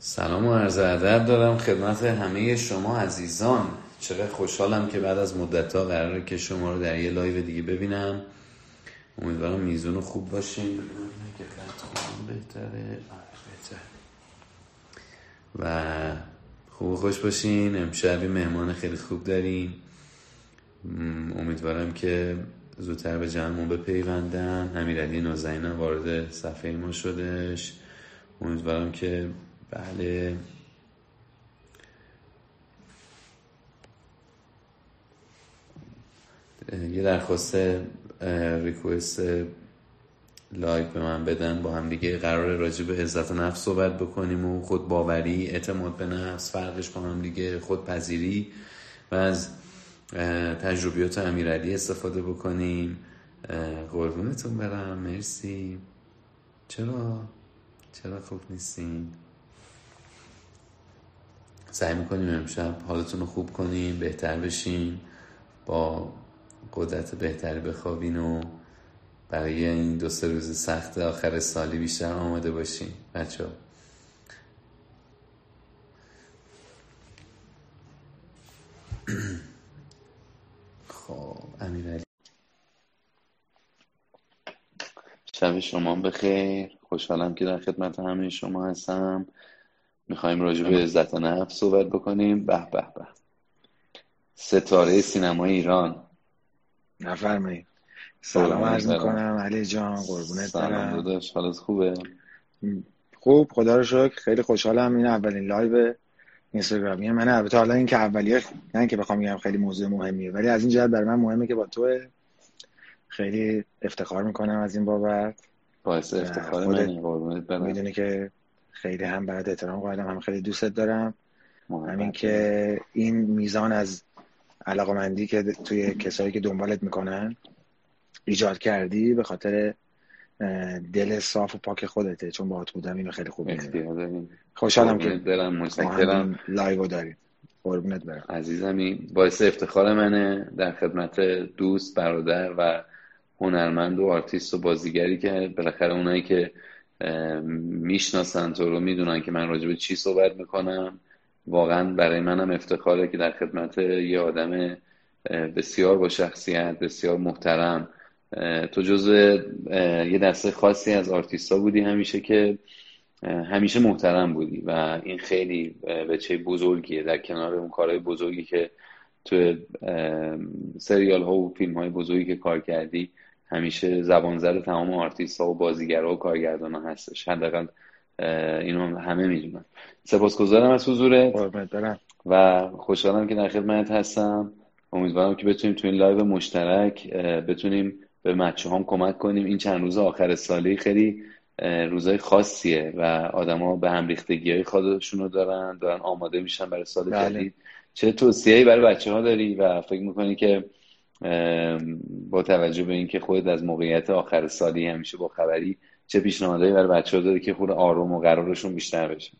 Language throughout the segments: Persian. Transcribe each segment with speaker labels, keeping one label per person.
Speaker 1: سلام و عرض ادب دارم خدمت همه شما عزیزان. چقدر خوشحالم که بعد از مدت ها قراره که شما رو در یه لایو دیگه ببینم. امیدوارم میزون خوب باشین. و خوب خوش باشین. امشب مهمان خیلی خوب داریم امیدوارم که زودتر به جمعمون بپیوندن. امیرعلی نازنین وارد صفحه ما شدش امیدوارم که بله. یه درخواست ریکوست لایک به من بدن با هم دیگه قرار راجع به عزت نفس صحبت بکنیم و خود باوری اعتماد به نفس فرقش با هم دیگه خود پذیری و از تجربیات امیرعلی استفاده بکنیم. قربونتون برم مرسی. چرا؟ چرا خوب نیستین؟ سعی می‌کنیم امشب حالتون رو خوب کنیم بهتر بشین با قدرت بهتری بخوابین و برای این دو سه روز سخت آخر سالی بیشتر آماده باشین. بچه ها. خب امیرعلی. شب شما بخیر. خوشحالم که در خدمت همه شما هستم. می‌خوایم راجع به عزت نفس صحبت بکنیم. به به به. ستاره سینمای ایران.
Speaker 2: نفرمایید. سلام عرض می‌کنم. علی جان قربونت
Speaker 1: برم. سلام داداش. حالت خوبه؟
Speaker 2: خوب. خدا رو شکر. خیلی خوشحالم. این اولین live اینستاگرامی من البته حالا این که اولیه نه که بخوام بگم خیلی موضوع مهمیه ولی از این جهت برای من مهمه که با تو خیلی افتخار می‌کنم از این بابت.
Speaker 1: باعث افتخار منی. قربونت برم.
Speaker 2: می‌دونی که خیلی هم برات احترام قائلم هم خیلی دوستت دارم. همین که این میزان از علاقمندی که توی کسایی که دنبالت می‌کنن ایجاد کردی به خاطر دل صاف و پاک خودته. چون باهات بودم اینو خیلی خوب خوشحالم که
Speaker 1: دارم مشترکا
Speaker 2: live داریم. قربونت برم.
Speaker 1: عزیزمی باعث افتخار منه در خدمت دوست برادر و هنرمند و آرتیست و بازیگری که بالاخره اونایی که می‌شناسن تو رو می‌دونن که من راجع به چی صحبت می‌کنم. واقعا برای منم افتخاره که در خدمت یه آدم بسیار با شخصیت بسیار محترم. تو جز یه دسته خاصی از آرتیستا بودی همیشه که همیشه محترم بودی و این خیلی وجهه بزرگیه. در کنار اون کارهای بزرگی که تو سریال ها و فیلم های بزرگی که کار کردی همیشه زبان زد تمام آرتیست ها و بازیگرها و کارگردان ها هستش. حداقل اینو همه می‌دونن. سپاسگزارم از حضورت. و خوشحالم که در خدمت هستم. امیدوارم که بتونیم تو این live مشترک بتونیم به مچه هم کمک کنیم. این چند روز آخر سالی خیلی روزای خاصیه و آدما به هم ریختگی های خودشون رو دارن دارن آماده میشن برای سال بله. جدید. چه توصیه‌ای برای بچه ها داری؟ و فکر می‌کنی که با توجه به اینکه خودت از موقعیت آخر سالی همیشه با خبری چه پیشنهادهایی برای بچه ها داری که خود آروم و قرارشون بیشتر بشه؟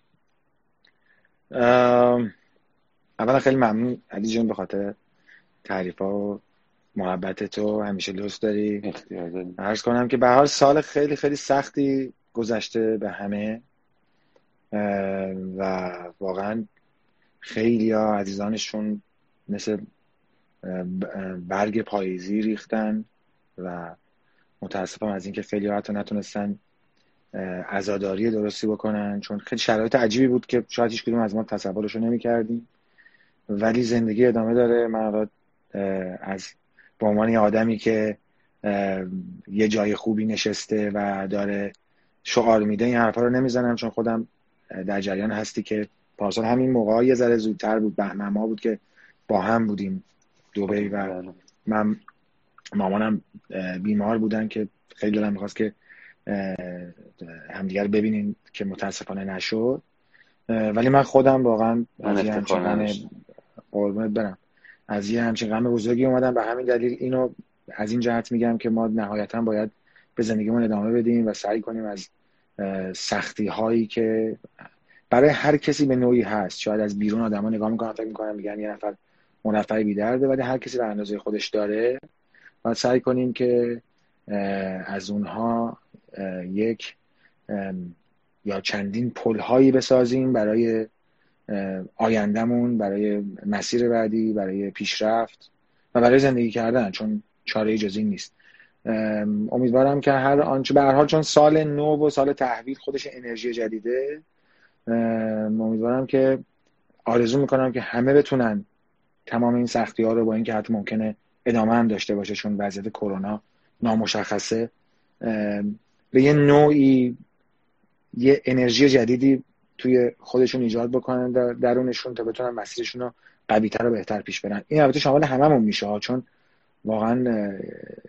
Speaker 2: اولا خیلی ممنون علی جون به خاطر تعریف و محبت تو همیشه دوست داری. عرض کنم که به حال سال خیلی خیلی سختی گذشته به همه. و واقعا خیلی ها عزیزانشون مثل برگ پاییزی ریختن و متاسفم از اینکه خیلی حتی نتونستن عزاداری درستی بکنن چون خیلی شرایط عجیبی بود که شاید هیچ کدوم از ما تصورش رو نمی کردیم ولی زندگی ادامه داره. من از به عنوان آدمی که یه جای خوبی نشسته و داره شعار میده این حرفا رو نمی‌زنم چون خودم در جریان هستی که پارسال همین موقع یه ذره زودتر بود بهمن ما بود که با هم بودیم. دوبی و من مامانم بیمار بودن که خیلی دلم می‌خواست که همدیگر ببینین که متاسفانه نشد. ولی من خودم واقعا از یه همچین قربونت برم. از یه همچین غم بزرگی اومدم. به همین دلیل اینو از این جهت میگم که ما نهایتا باید به زندگیمون ادامه بدیم و سعی کنیم از سختی هایی که برای هر کسی به نوعی هست. شاید از بیرون آدما نگاه می‌کنن فکر می‌کنن میگن یه نفر منفعی بی درده ولی هر کسی به اندازه خودش داره. باید سعی کنیم که از اونها یک یا چندین پل هایی بسازیم برای آیندهمون برای مسیر بعدی برای پیشرفت و برای زندگی کردن چون چاره جز نیست. امیدوارم که هر آنچه به حال چون سال نو و سال تحویل خودش انرژی جدیده امیدوارم که آرزو می‌کنم که همه بتونن تمام این سختی ها رو با اینکه حتی ممکنه ادامه هم داشته باشه چون وضعیت کرونا نامشخصه به یه نوعی یه انرژی جدیدی توی خودشون ایجاد بکنن در درونشون تا بتونن مسیرشون رو قویتر و بهتر پیش برن. این البته شامل هممون میشه چون واقعا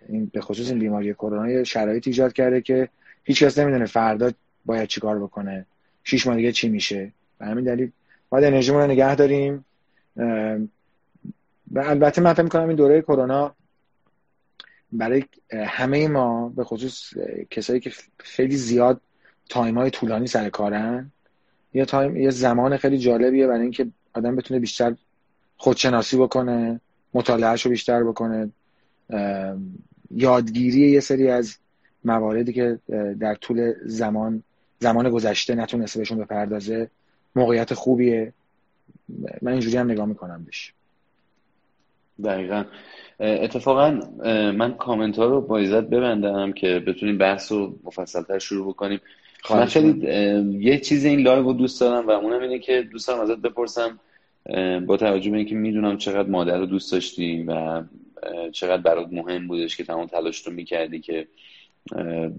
Speaker 2: این به خصوص این بیماری کرونا شرایط ایجاد کرده که هیچ کس نمی‌دونه فردا باید چیکار بکنه شیش ماه دیگه چی میشه. به همین دلیل باید انرژیمون رو نگه داریم. و البته من فکر می‌کنم این دوره کرونا برای همه ما به خصوص کسایی که خیلی زیاد time های طولانی سر کارن یه time یه زمان خیلی جالبیه برای اینکه آدم بتونه بیشتر خودشناسی بکنه مطالعهش رو بیشتر بکنه. یادگیری یه سری از مواردی که در طول زمان زمان گذشته نتونسته بهشون بپردازه موقعیت خوبیه. من اینجوری هم نگاه می‌کنم بهش.
Speaker 1: دقیقا. اتفاقا من کامنت ها رو با اجازت ببندم که بتونیم بحث رو مفصلتر شروع بکنیم. من خیلی یه چیز این لایو رو دوست دارم و اونم اینه که دوست دارم ازت بپرسم با توجه به اینکه می‌دونم چقدر مادر رو دوست داشتی و چقدر برات مهم بودش که تمام تلاش رو می‌کردی که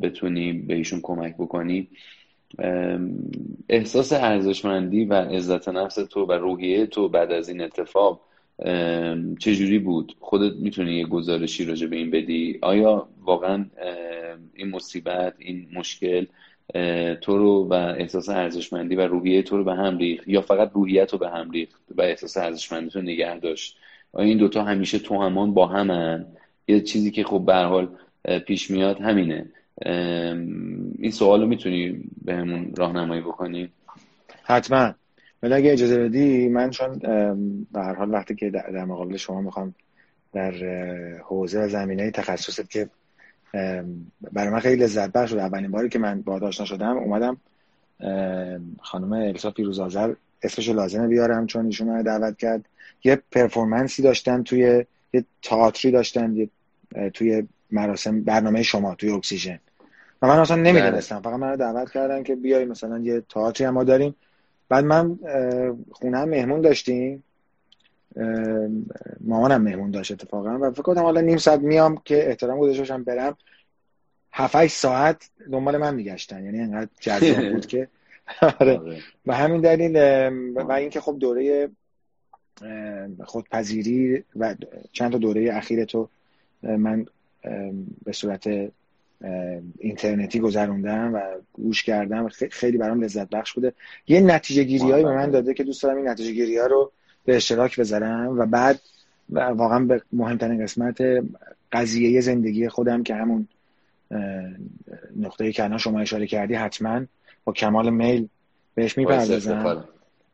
Speaker 1: بتونی به ایشون کمک بکنی. احساس ارزشمندی و عزت نفس تو و روحیه تو بعد از این اتفاق چجوری بود؟ خودت می‌تونی یه گزارشی راجع به این بدی؟ آیا واقعا این مصیبت این مشکل تو رو و احساس ارزشمندی و روحیه تو رو به هم ریخت یا فقط روحیت رو به هم ریخت و احساس ارزشمندی تو نگه داشت؟ آیا این دوتا همیشه تو همان با همن یه چیزی که خب به حال پیش میاد همینه. این سوال رو می‌تونی به همون راهنمایی بکنی؟
Speaker 2: حتما. ولی اگه اجازه بدی من چون به هر حال وقتی که در مقابل شما می‌خوام در حوزه و زمینه تخصصت که برای من خیلی لذت بخش شد اولین باری که من با آشنا شدم اومدم خانم السا پیروزآذر اسمش لازمه بیارم چون ایشون من دعوت کرد. یه پرفورمنسی داشتن توی یه تئاتری داشتن یه توی مراسم برنامه شما توی اکسیژن. و من اصلا نمی‌دونستم. فقط من دعوت کردن که بیای مثلا یه تئاتری هم ما داریم. بعد من خونه مهمون داشتیم. مامانم مهمون داشت اتفاقا. و فکر کنم حالا نیم ساعت میام که احترام گذاشته باشم برم. هفت ساعت دنبال من میگشتن. یعنی انقدر جذاب بود که. آره. آره. و همین دلیل و اینکه خب دوره خودپذیری و چند تا دوره اخیر تو من به صورت اینترنتی گذروندم و گوش کردم. خیلی برام لذت بخش بوده. یه نتیجه گیری به من داده که دوست دارم این نتیجه گیری ها رو به اشتراک بذارم و بعد واقعا به مهمترین قسمت قضیه زندگی خودم که همون نقطه که شما اشاره کردی حتما با کمال میل بهش می‌پردازم.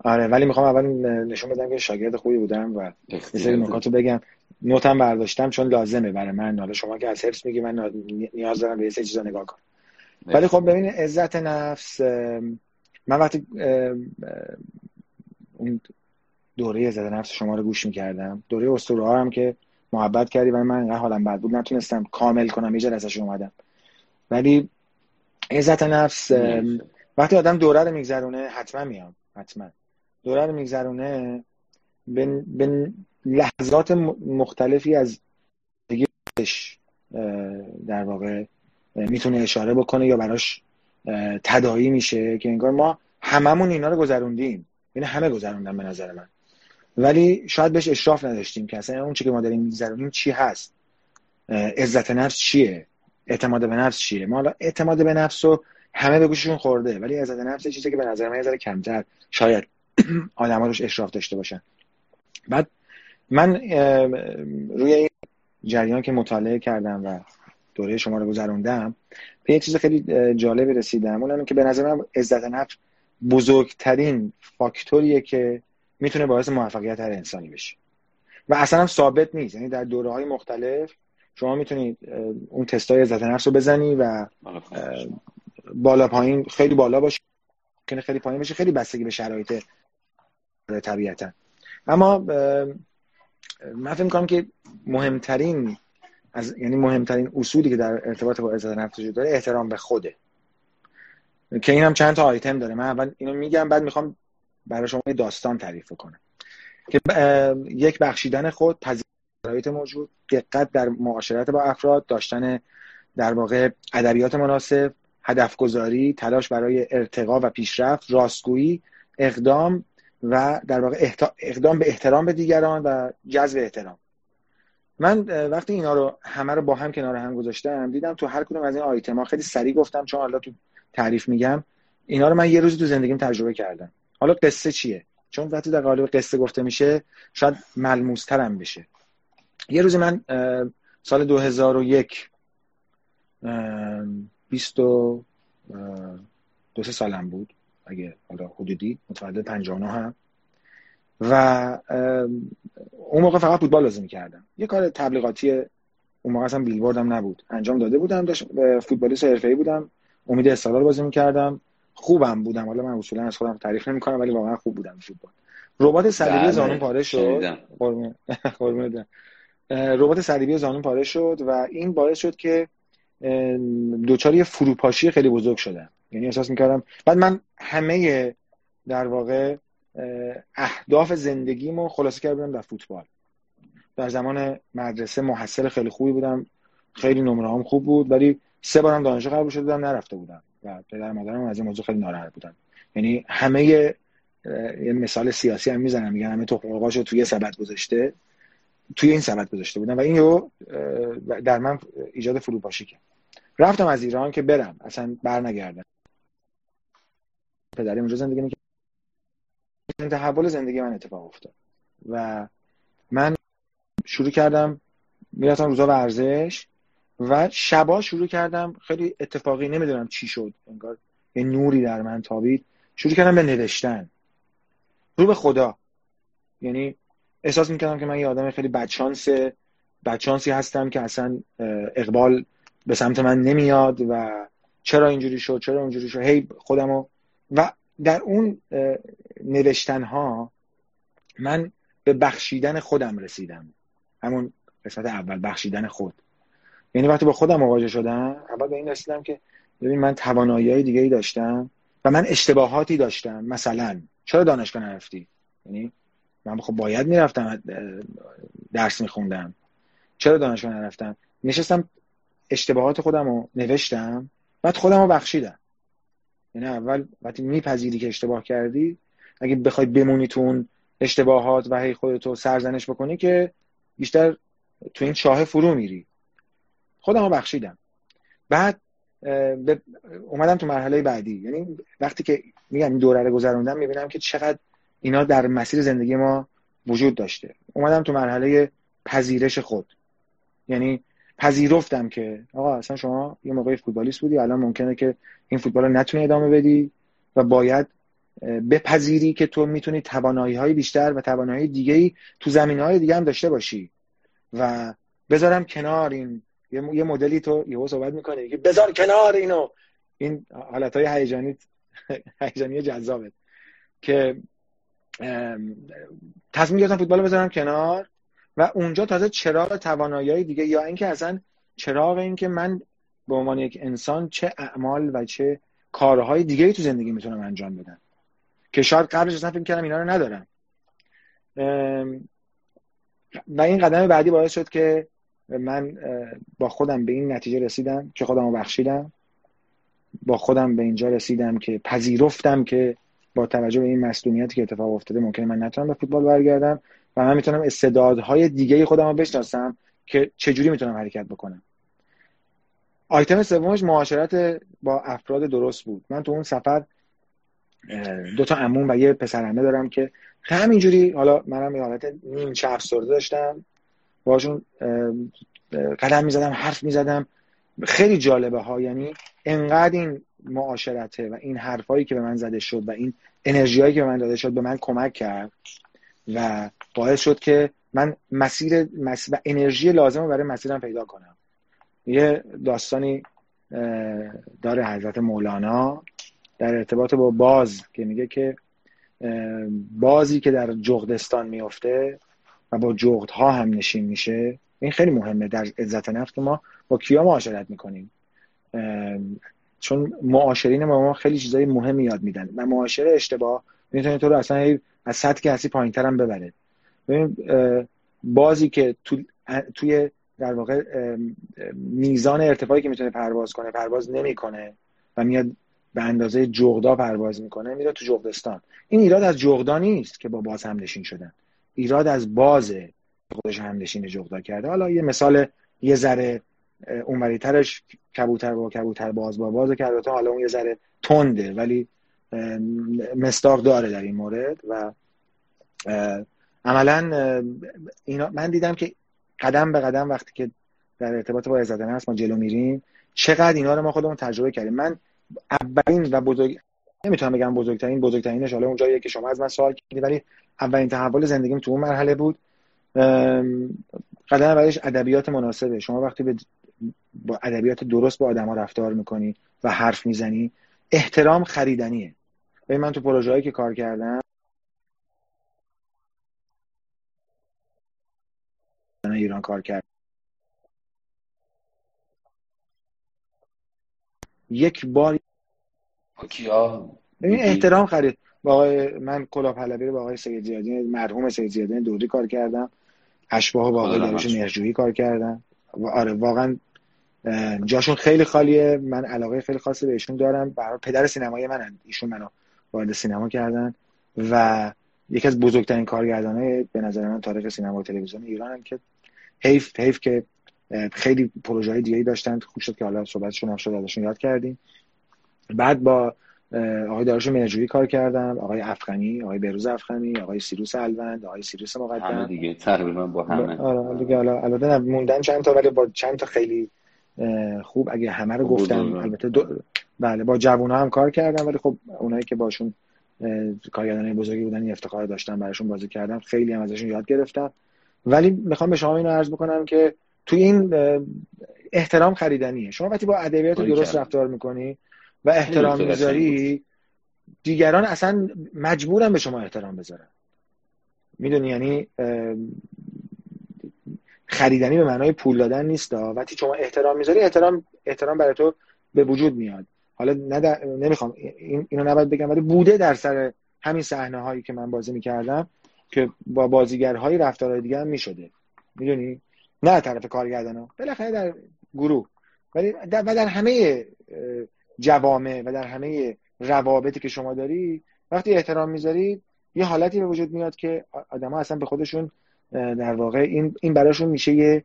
Speaker 2: آره ولی می‌خوام اول نشون بدم که شاگرد خوبی بودم و یه سری نکات رو بگم. نوتم برداشتم چون لازمه برای من. حالا شما که از حفظ میگی من نیاز دارم به یه چیزا نگاه کنم. ولی خب ببین عزت نفس من وقتی اون دوره عزت نفس شما رو گوش می‌کردم. دوره اسطوره ها هم که محبت کردی و من انقدر حالم بد بود نتونستم کامل کنم یه جلسه اومدم. ولی عزت نفس وقتی آدم دوره رو میگذرونه حتما میام. حتما. دوره رو میگذرونه به لحظات مختلفی از دیگهش در واقع می‌تونه اشاره بکنه یا براش تدایی میشه که انگار ما هممون اینا رو گذروندیم. یعنی همه گذروندن به نظر من. ولی شاید بهش اشراف نداشتیم که اصلا اون چی که ما داریم میگذرونیم چی هست. عزت نفس چیه؟ اعتماد به نفس چیه؟ ما حالا اعتماد به نفس رو همه به گوششون خورده ولی عزت نفس چیزی که به نظر من یه کمتر شاید آدم روش اشراف داشته باشن. بعد من روی این جریان که مطالعه کردم و دوره شما رو گذروندم به یه چیز خیلی جالبی رسیدم. اونم که به نظر من عزت نفس بزرگترین فاکتوریه که می‌تونه باعث موفقیت هر انسانی بشه. و اصلا هم ثابت نیست. یعنی در دوره های مختلف شما می‌تونید اون تستای عزت نفس رو بزنی و بالا پایین خیلی بالا باشه خیلی پایین بشه خیلی بستگی به شرایط طبیعتا. اما من فکر می‌کنم که مهمترین از یعنی مهمترین اصولی که در ارتباط با عزت نفس وجود داره احترام به خوده. که این هم چند تا آیتم داره. من اول اینو میگم بعد می‌خوام برای شما داستان تعریف کنم. که یک بخشیدن خود پذیرایت موجود دقت در معاشرت با افراد داشتن در واقع ادبیات مناسب هدف گذاری تلاش برای ارتقا و پیشرفت راستگویی اقدام و در واقع اقدام به احترام به دیگران و جذب احترام. من وقتی اینا رو همه رو با هم کنار هم گذاشتم دیدم تو هر کدوم از این آیتما خیلی سریع گفتم چون حالا تو تعریف میگم اینا رو من یه روزی تو زندگیم تجربه کردم. حالا قصه چیه؟ چون وقتی در قالب قصه گفته میشه شاید ملموسترم بشه. یه روزی من سال 2001 بیست و دو سه سالم بود. اگه حالا حدودی متولد 59 هم. و اون موقع فقط فوتبال لازم می‌کردم. یه کار تبلیغاتی اون موقع اصلا بیلبوردم نبود. انجام داده بودم داشت فوتبالیست حرفه‌ای بودم. امید استقلال بازی می‌کردم. خوبم بودم. حالا من اصولا از خودم تعریف نمی‌کنم ولی واقعا خوب بودم فوتبال. ربات صلیبی بله، زانون پاره شد. ربات صلیبی زانون پاره شد و این باعث شد که دوچار یه فروپاشی خیلی بزرگ شدم. یعنی احساس می‌کردم. بعد من همه در واقع اهداف زندگیمو خلاصه کرده بودم در فوتبال. در زمان مدرسه محصل خیلی خوبی بودم. خیلی نمره هم خوب بود ولی سه بارم دانشگاه قبول شده بودم نرفته بودم و پدر مادرم از این موضوع خیلی ناراحت بودن. یعنی همه یه مثال سیاسی هم می‌زنم میگن همه تو توی سبد گذاشته توی این سبد گذاشته بودم و این رو در من ایجاد فروپاشی کرد. رفتم از ایران که برم اصلا بر پدری اونجا زندگی می‌کرد. تحول زندگی من اتفاق افتاد. و من شروع کردم می‌رفتم روزا ورزش و شبا شروع کردم خیلی اتفاقی نمی‌دونم چی شد انگار یه نوری در من تابید. شروع کردم به نوشتن. رو به خدا. یعنی احساس می‌کردم که من یه آدم خیلی بدشانس بدشانسی هستم که اصلا اقبال به سمت من نمیاد و چرا اینجوری شد چرا اینجوری شد. هی خودمو و در اون نوشتن ها من به بخشیدن خودم رسیدم. همون قسمت اول بخشیدن خود. یعنی وقتی با خودم مواجه شدم اول به این رسیدم که ببین من توانایی های دیگه ای داشتم و من اشتباهاتی داشتم مثلا. چرا دانشگاه نرفتی؟ یعنی من خب باید می‌رفتم درس میخوندم. چرا دانشگاه نرفتم؟ نشستم اشتباهات خودم رو نوشتم بعد خودم رو بخشیدم. یعنی اول وقتی میپذیری که اشتباه کردی اگه بخوای بمونی تو اون اشتباهات و هی خودتو سرزنش بکنی که بیشتر تو این چاه فرو میری. خودم رو بخشیدم. بعد اومدم تو مرحله بعدی. یعنی وقتی که میگم این دوره رو گذروندم می‌بینم که چقدر اینا در مسیر زندگی ما وجود داشته. اومدم تو مرحله پذیرش خود. یعنی پذیرفتم که آقا اصلا شما یه موقعی فوتبالیست بودی الان ممکنه که این فوتبال رو نتونی ادامه بدی و باید بپذیری که تو می‌تونی توانایی های بیشتر و توانایی دیگه ای تو زمین های دیگه هم داشته باشی. و بذارم کنار این یه مدلی تو یهو صحبت می‌کنه که بذار کنار اینو. این حالت های هیجانی هیجانی جذابه. که تصمیم گرفتم فوتبال بذارم کنار. و اونجا تازه چراغ توانایی دیگه یا اینکه اصلا چراغ اینکه من به عنوان یک انسان چه اعمال و چه کارهای دیگه ای تو زندگی می‌تونم انجام بدم. که شاید قبلش اصلا فکر کردم اینا رو ندارم. و این قدم بعدی باعث شد که من با خودم به این نتیجه رسیدم که خودم رو بخشیدم. با خودم به اینجا رسیدم که پذیرفتم که با توجه به این مسئولیتی که اتفاق افتاده ممکنه من نتونم به فوتبال برگردم. و من می‌تونم استعدادهای دیگه خودم رو بشناسم که چجوری می‌تونم حرکت بکنم. آیتم سومش معاشرت با افراد درست بود. من تو اون سفر دو تا عموم و یه پسرمه دارم که همینجوری حالا منم یه حالت نیم چه افسرده داشتم. باشون قدم می‌زدم حرف می‌زدم. خیلی جالبه ها یعنی انقدر این معاشرته و این حرفایی که به من زده شد و این انرژی هایی که به من داده شد به من کمک کرد. و باعث شد که من مسیر و انرژی لازم رو برای مسیرم پیدا کنم. یه داستانی داره حضرت مولانا در ارتباط با باز که میگه که بازی که در جغدستان میفته و با جغدها هم نشین میشه. این خیلی مهمه در عزت که ما با کیا معاشرت می‌کنیم. چون معاشرین ما, ما خیلی چیزای مهمی یاد میدن و معاشره اشتباه می‌تونه تو رو اصلا از سطح هستی پایین هم ببره. ببین بازی که تو توی در واقع میزان ارتفاعی که می‌تونه پرواز کنه پرواز نمی‌کنه و میاد به اندازه جغدا پرواز می‌کنه میره تو جغدستان. این ایراد از جغدا نیست که با باز هم نشین شدن. ایراد از بازه خودش هم نشین جغدا کرده. حالا یه مثال یه ذره اونوری ترش کبوتر با کبوتر باز با باز کرده تا حالا اون یه ذره تنده ولی مستاق داره در این مورد و عملا اینا من دیدم که قدم به قدم وقتی که در ارتباط با عزت هست ما جلو میریم چقدر اینا رو ما خودمون تجربه کردیم. من اولین و بزرگ نمی‌تونم بگم بزرگترین بزرگترینش حالا اون جاییه که شما از من سوال کردید ولی اولین تحول زندگیم تو اون مرحله بود. قدم بعدش ادبیات مناسبه. شما وقتی به با ادبیات درست با آدما رفتار می‌کنی و حرف می‌زنی احترام خریدنیه. ببین من تو پروژه‌ای که کار کردم ایران کار کرد یک بار
Speaker 1: کیا؟
Speaker 2: ببین احترام خرید. با آقای من کلا پهلوی رو با آقای سید زیادی مرحوم سید زیادی دوری کار کردم. اشباه با آقای داروش مرجویی کار کردم. و آره واقعا جاشون خیلی خالیه. من علاقه خیلی خاصی بهشون دارم. برای پدر سینمای من ایشون منو وارد سینما کردن و یکی از بزرگترین کارگردانه به نظر من تاریخ سینما و تلویزیون ایران هم که حیف حیف که خیلی پروژه های دیگه داشتن. خوب شد که حالا صحبتشون هم شد ازشون یاد کردیم. بعد با آقای داروش منجوری کار کردم. آقای افغانی آقای بروز افغانی آقای سیروس الوند آقای سیروس مقدم.
Speaker 1: همه دیگه تقریبا با همه.
Speaker 2: آره دیگه حالا البته موندن چند تا ولی با چند تا خیلی خوب اگه همه رو گفتم البته دو... بله با جوونا هم کار کردم ولی خب اونایی که باشون کارگردانای بزرگی بودن این افتخار داشتم براشون بازی کردم. خیلی هم ازشون یاد گرفتم. ولی می‌خوام به شما اینو عرض بکنم که توی این احترام خریدنیه. شما وقتی با ادبیات درست رفتار می‌کنی و احترام می‌ذاری دیگران اصلا مجبورن به شما احترام بذارن. می‌دونی؟ یعنی خریدنی به معنای پول دادن نیست وقتی شما احترام می‌ذاری احترام احترام برای تو به وجود میاد. حالا نمی‌خوام این اینو نباید بگم ولی بوده در سر همین صحنه هایی که من بازی می‌کردم که با بازیگرهای رفتارهای دیگه هم می‌شده. می‌دونی؟ نه طرف کارگردان بالاخره در گروه. ولی در و در همه جوامع و در همه روابطی که شما داری وقتی احترام می‌ذاری یه حالتی به وجود میاد که ها اصلا به خودشون در واقع این این براشون میشه یه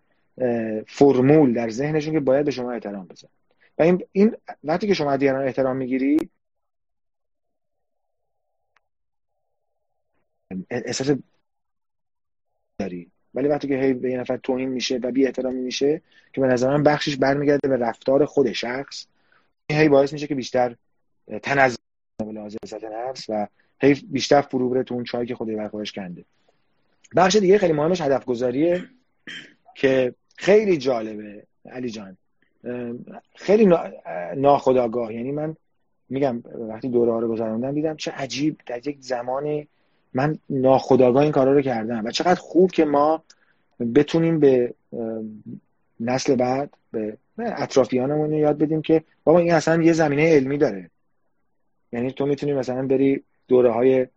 Speaker 2: فرمول در ذهنشون که باید به شما احترام بذارن. و این, این وقتی که شما دیگران احترام می‌گیری احساس داری. ولی وقتی که هی به یه نفر توهین میشه و بی احترامی میشه که به نظر من بخشش برمیگرده به رفتار خود شخص هی باعث میشه که بیشتر تنظیم به لحاظ نفس و هی بیشتر فرو بره تو اون چایی که خودی برخورش کنده. بخش دیگه خیلی مهمش هدف گذاریه که خیلی جالبه. علی جان خیلی ناخداگاه یعنی من میگم وقتی دوره ها رو گذروندم دیدم چه عجیب در یک زمانی من ناخداگاه این کارا رو کردم و چقدر خوب که ما بتونیم به نسل بعد به اطرافیانمون یاد بدیم که بابا این اصلا یه زمینه علمی داره. یعنی تو می‌تونی مثلا بری دوره های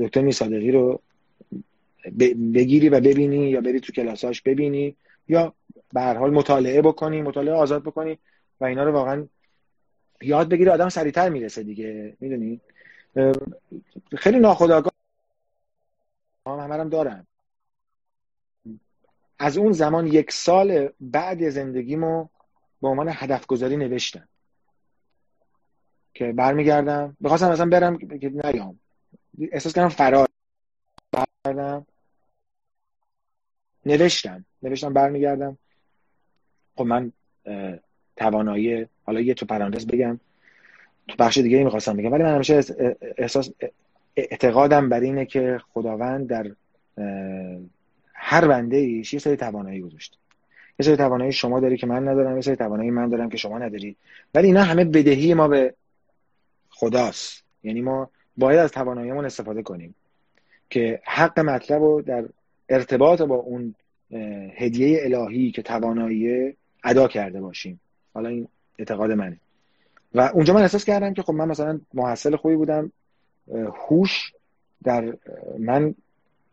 Speaker 2: دکتر میصادقی رو بگیری و ببینی یا بری تو کلاساش ببینی یا به هر حال مطالعه بکنی مطالعه آزاد بکنی و اینا رو واقعا یاد بگیری آدم سریعتر می‌رسه دیگه. می‌دونی؟ خیلی ناخداگاه همه هم دارم از اون زمان یک سال بعد زندگیمو به عنوان هدف گذاری نوشتم. که برمیگردم بخواستم مثلا برم که نیام. احساس کردم فرار. برگردم نوشتم. نوشتم برمیگردم. خب من توانایی حالا یه تو پرانتز بگم. تو بخش دیگه می‌خواستم بگم. ولی من همیشه احساس اعتقادم بر اینه که خداوند در هر بنده ایش یه سری توانایی گذاشته یه سری توانایی شما داری که من ندارم یه سری توانایی من دارم که شما نداری. ولی اینا همه بدهی ما به خداست. یعنی ما باید از تواناییمون استفاده کنیم. که حق مطلب رو در ارتباط با اون هدیه الهی که توانایی ادا کرده باشیم. حالا این اعتقاد منه. و اونجا من احساس کردم که خب من مثلا محصل خوبی بودم. هوش در من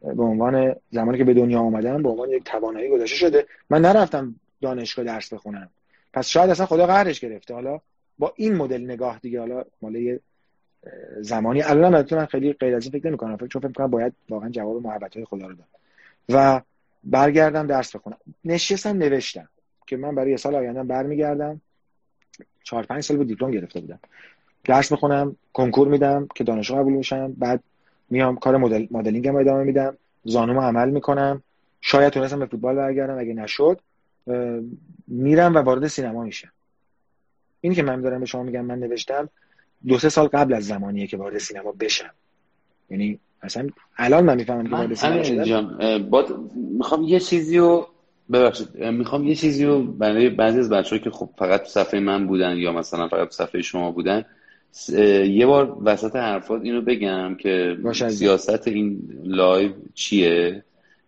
Speaker 2: به عنوان زمانی که به دنیا آمدم به عنوان یک توانایی گذاشته شده. من نرفتم دانشگاه درس بخونم. پس شاید اصلا خدا قهرش گرفته. حالا با این مدل نگاه دیگه حالا مال زمانی. الان من خیلی غیر از این فکر نمی‌کنم چون فکر کنم باید واقعا جواب محبت های خدا رو داد و برگردم درس بخونم. نشستم نوشتم که من برای سال آینده برمیگردم. چهار پنج سال بود دیپلم گرفته بودم. درس بخونم کنکور میدم که دانشگاه قبول میشم. بعد میام کار مدل مدلینگم ادامه میدم. زانومو عمل می‌کنم. شاید تونستم به فوتبال برگردم اگه نشد میرم و وارد سینما میشم. این که من دارم به شما میگم من نوشتم. دو سه سال قبل از زمانیه که وارد سینما بشم. یعنی اصلا الان من می‌فهمم که وارد سینما
Speaker 1: شدم. می‌خوام یه چیزی رو ببخشید می‌خوام یه چیزی رو برای بعضی از بچه‌ها که خب فقط تو صفحه من بودن یا مثلا فقط صفحه شما بودن یه بار وسط حرفات اینو بگم که سیاست این لایو چیه؟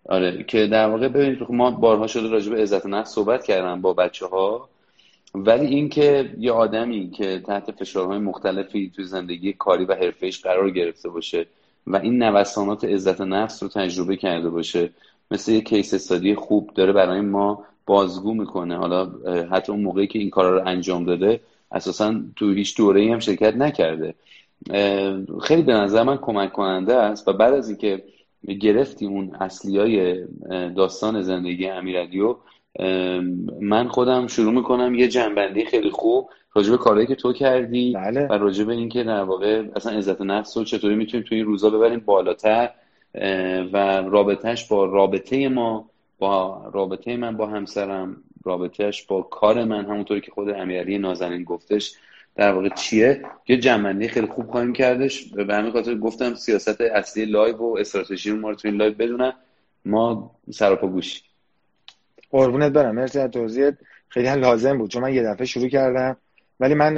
Speaker 1: آره که در واقع ببینید ما بارها شده راجع به عزت نفس صحبت کردم با بچه ها ولی اینکه یه آدمی که تحت فشارهای مختلفی تو زندگی کاری و حرفهش قرار گرفته باشه و این نوسانات عزت نفس رو تجربه کرده باشه مثل یه case study خوب داره برای ما بازگو می‌کنه. حالا حتی اون موقعی که این کارا رو انجام داده اساسا تو هیچ دوره هم شرکت نکرده. خیلی به نظر من کمک کننده است و بعد از اینکه گرفتی اون اصلی های داستان زندگی امیرعلیو من خودم شروع می‌کنم یه جنبندی خیلی خوب راجب کارهایی که تو کردی
Speaker 2: بله.
Speaker 1: و راجب اینکه در واقع اصلا عزت نفس رو چطوری می‌تونیم تو این روزا ببریم بالاتر و رابطهش با رابطه ما با رابطه من با همسرم رابطهش با کار من همونطوری که خود امیرعلی نازنین گفتش در واقع چیه؟ یه جمع‌بندی خیلی خوب خواهیم کردش. به همین خاطر گفتم سیاست اصلی لایو و استراتژی ما رو تو این لایو بدونن ما سراپا گوشیم.
Speaker 2: قربونت برم. مرسی از توضیحت. خیلی هم لازم بود چون من یه دفعه شروع کردم. ولی من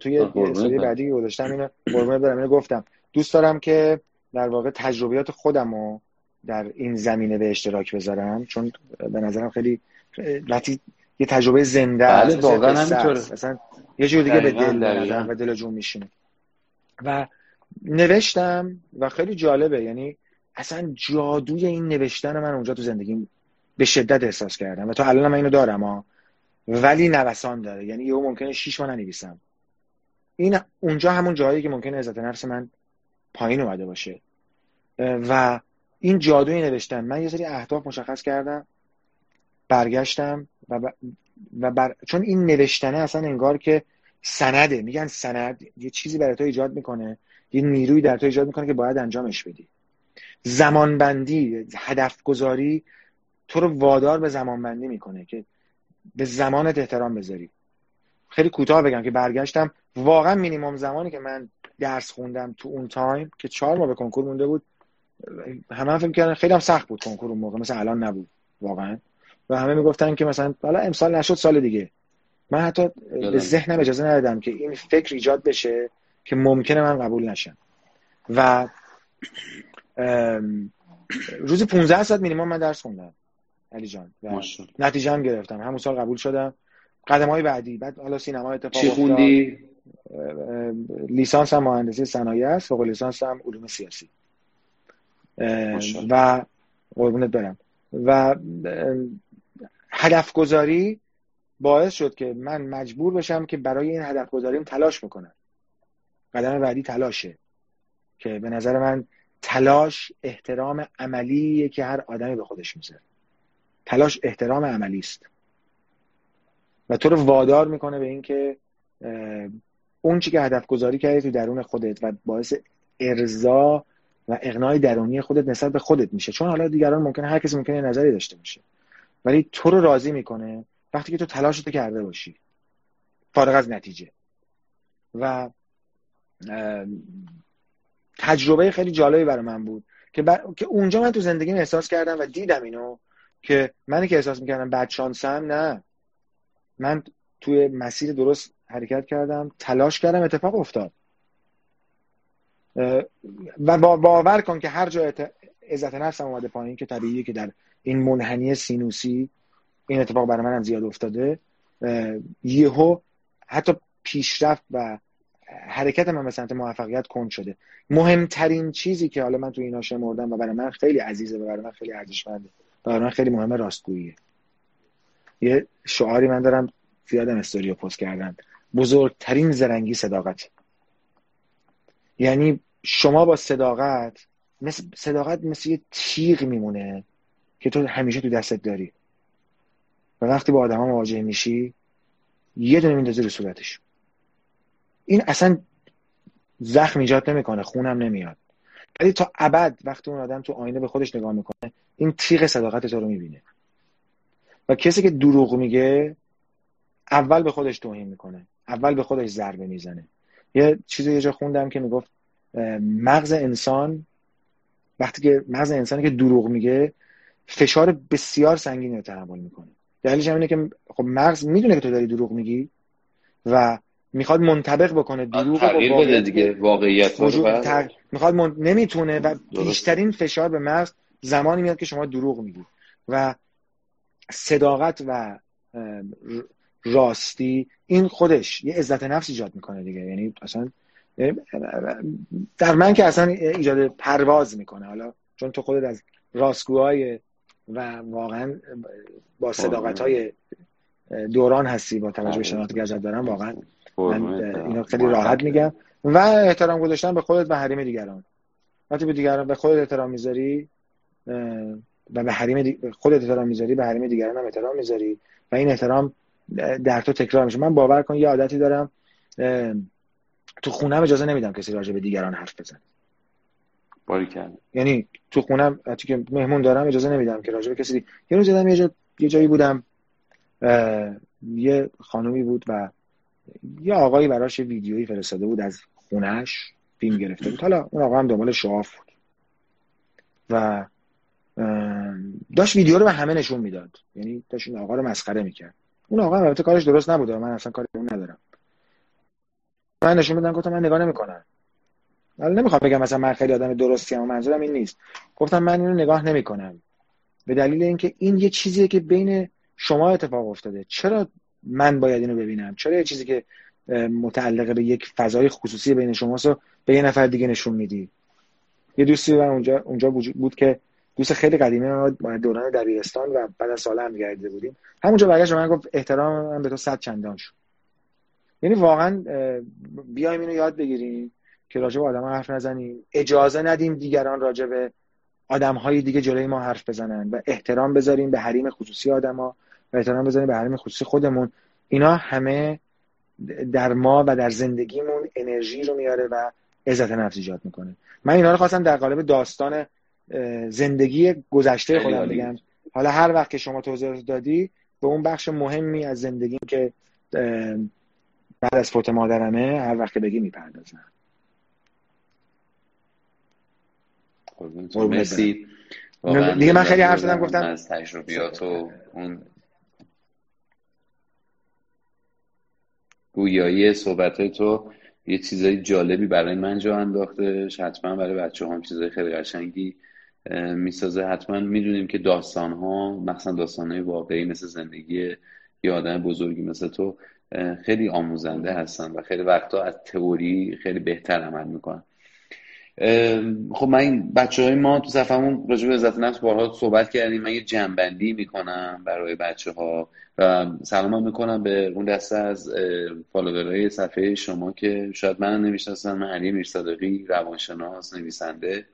Speaker 2: توی استوری بعدی که گذاشتم اینو قربونت برم اینو گفتم. دوست دارم که در واقع تجربیات خودم رو در این زمینه به اشتراک بذارم چون به نظرم خیلی وقتی یه تجربه زنده
Speaker 1: بله واقعا همینطوره.
Speaker 2: مثلا یه جور دیگه به دل و دل جون میشینه. و نوشتم و خیلی جالبه یعنی اصلا جادوی این نوشتن من اونجا تو زندگی به شدت احساس کردم و تا الان من اینو دارم ها ولی نوسان داره. یعنی یهو ممکنه شیش ماه ننویسم. این اونجا همون جایی که ممکنه عزت نفس من پایین اومده باشه. و این جادوی نوشتن. من یه سری اهداف مشخص کردم برگشتم و, و بر... چون این نوشتنه اصلا انگار که سنده. میگن سند یه چیزی برای تو ایجاد می‌کنه یه نیروی در تو ایجاد می‌کنه که باید انجامش بدی. هدف گذاری تو رو وادار به زمانبندی می‌کنه که به زمانت احترام بذاری. خیلی کوتاه بگم که برگشتم. واقعا مینیمم زمانی که من درس خوندم تو اون تایم که چهار ماه به کنکور مونده بود همه هم فکر کردن خیلی هم سخت بود کنکور اون موقع مثلا الان نبود واقعا. و همه می‌گفتن که مثلا حالا امسال نشد سال دیگه. من حتی به ذهنم اجازه ندادم که این فکر ایجاد بشه که ممکنه من قبول نشم. و روزی 15 ساعت مینیمم من درس خوندم. علی جان. نتیجه هم گرفتم همون سال قبول شدم. قدم های بعدی. بعد حالا سینما اتفاق
Speaker 1: چی خوندی؟
Speaker 2: لیسانس هم مهندسی صنایع است. فوق لیسانس هم علوم سیاسی. و قربونت برم. و هدف گذاری باعث شد که من مجبور بشم که برای این هدف گذاریم تلاش می‌کنم قدم بعدی تلاشه. که به نظر من تلاش احترام عملیه که هر آدمی به خودش می‌ذاره. تلاش احترام عملی است. و تو رو وادار می‌کنه به اینکه اون چی که هدف گذاری کردی تو درون خودت و باعث ارضا و اقناع درونی خودت نسبت به خودت میشه. چون حالا دیگران ممکنه هر کسی ممکنه نظری داشته باشه. ولی تو رو راضی می‌کنه وقتی که تو تلاشتو کرده باشی. فارغ از نتیجه. و تجربه خیلی جالبی برای من بود که, که اونجا من تو زندگی احساس کردم و دیدم اینو که منی که احساس می‌کردم بعد شانسم نه. من توی مسیر درست حرکت کردم تلاش کردم اتفاق افتاد. و باور کن که هر جا عزت نفسم اومده پایین که طبیعیه که در این منحنی سینوسی این اتفاق برای منم زیاد افتاده. یهو حتی پیشرفت و حرکت من به سمت موفقیت کند شده. مهمترین چیزی که حالا من تو اینا شمردم و برای من خیلی عزیزه و برای من خیلی ارزشمنده. برای من خیلی مهمه راستگوییه. یه شعاری من دارم زیادم استوریو پست کردم بزرگترین زرنگی صداقت. یعنی شما با صداقت مثل صداقت مثل یه تیغ میمونه که تو همیشه تو دستت داری. و وقتی با آدم ها مواجه میشی یه دونه میندازی رو صورتش. این اصلا زخم ایجاد نمی‌کنه خونم نمیاد. ولی تا ابد وقتی اون آدم تو آینه به خودش نگاه می‌کنه این تیغ صداقت تو رو می‌بینه. و کسی که دروغ میگه اول به خودش توهین می‌کنه. اول به خودش ضربه می‌زنه. یه چیزی یه جا خوندم که می‌گفت مغز انسان وقتی که مغز انسانی که دروغ میگه فشار بسیار سنگینی رو تحمل می‌کنه. دلیلش اینه که خب مغز می‌دونه که تو داری دروغ میگی و می‌خواد منطبق بکنه دروغ
Speaker 1: تغییر بده دیگه واقعیت.
Speaker 2: می‌خواد من... نمی‌تونه و بیشترین فشار به مغز زمانی میاد که شما دروغ میگی و صداقت و راستی این خودش یه عزت نفس ایجاد می‌کنه دیگه. یعنی اصلا در من که اصلا ایجاد پرواز می‌کنه. حالا چون تو خودت از راستگوهای و واقعا با صداقت های دوران هستی با توجه به شناختی که ازت دارم واقعا. من اینو خیلی راحت میگم. و احترام گذاشتن به خودت و حریم دیگران. وقتی به دیگران به خودت احترام می‌ذاری؟ و به حریم خودت احترام می‌ذاری به حریم دیگران هم احترام می‌ذاری. و این احترام در تو تکرار میشه. من باور کن یه عادتی دارم تو خونم اجازه نمیدم کسی راجع به دیگران حرف بزنه. یعنی تو خونم حتی که مهمون دارم اجازه نمیدم که راجع به کسی یه روز یه, جا... یه جایی بودم یه خانومی بود و یه آقایی براش ویدیویی فرستاده بود از خونش فیلم گرفته بود. حالا اون آقا هم دنبال شعاف بود. و داشت ویدیو رو به همه نشون می‌داد. یعنی داشت این آقا رو مسخره می‌کرد. اون آقا البته کارش درست نبوده. من اصلا کاری اون ندارم. من نشون میدم گفتم من نگاه نمی‌کنم. حالا نمی‌خوام بگم مثلا من خیلی آدم درستی ام منظورم این نیست. گفتم من اینو نگاه نمی‌کنم. به دلیل اینکه این یه چیزیه که بین شما اتفاق افتاده. چرا من باید اینو ببینم؟ چرا یه چیزی که متعلقه به یک فضای خصوصی بین شماست به یه نفر دیگه نشون میدی؟ یه دوستی من اونجا اونجا بود که دوست خیلی قدیمی ما دوران دبیرستان و بعد از سال هم گردیده بودیم. همونجا برگشت من گفت احترام من به تو صد چندان شد. یعنی واقعا بیایم اینو یاد بگیریم که راجع به آدم حرف نزنیم. اجازه ندیم دیگران راجع به آدم های دیگه جلوی ما حرف بزنن و احترام بذاریم به حریم خصوصی آدما و احترام بذاریم به حریم خصوصی خودمون. اینا همه در ما و در زندگیمون انرژی رو میاره و عزت نفس ایجاد می‌کنه. من اینا رو خواستم در قالب داستان زندگی گذشته خودم بگم. حالا هر وقت که شما توضیح دادی به اون بخش مهمی از زندگیم که بعد از فوت مادرمه هر وقت که بگی می‌پردازم.
Speaker 1: مرسی.
Speaker 2: دیگه من خیلی حرف زدم گفتم
Speaker 1: از تجربیات و اون گویایی صحبت تو یه چیزای جالبی برای من جا انداخته حتما برای بچه هم چیزای خیلی قشنگی. می‌سازه. حتما می‌دونیم که داستان ها مثلا داستان های واقعی مثل زندگی یه آدم بزرگی مثل تو خیلی آموزنده هستن و خیلی وقتا از تئوری خیلی بهتر عمل می‌کنن. خب من این بچه های ما تو صفحمون راجع به عزت نفس بارها صحبت کردیم. من یه جنبندی می‌کنم برای بچه ها و سلام می‌کنم به اون دسته از فالوورهای صفحه شما که شاید من نمی‌شناسن. من علی میرصادقی روانشناس نویسنده.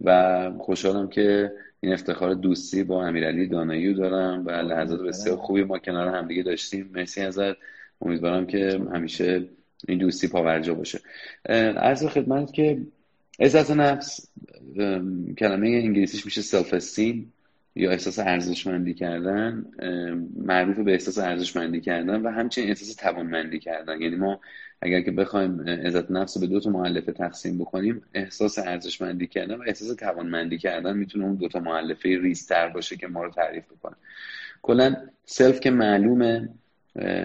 Speaker 1: و خوشحالم که این افتخار دوستی با امیرعلی دانایی دارم و لحظات بسیار خوبی ما کنار همدیگه داشتیم. مرسی ازت. امیدوارم که همیشه این دوستی پاورجا باشه. عرض خدمت که عزت نفس کلمه انگلیسیش میشه سلف استیم یا احساس ارزشمندی کردن معروف به احساس ارزشمندی کردن و همچنین احساس توانمندی کردن. یعنی ما اگر که بخوایم عزت نفس به دو تا معلفه تقسیم بکنیم احساس ارزشمندی کردن و احساس توانمندی کردن می‌تونه اون دو تا معلفه ریزتر باشه که ما رو تعریف بکنه. کلا self که معلومه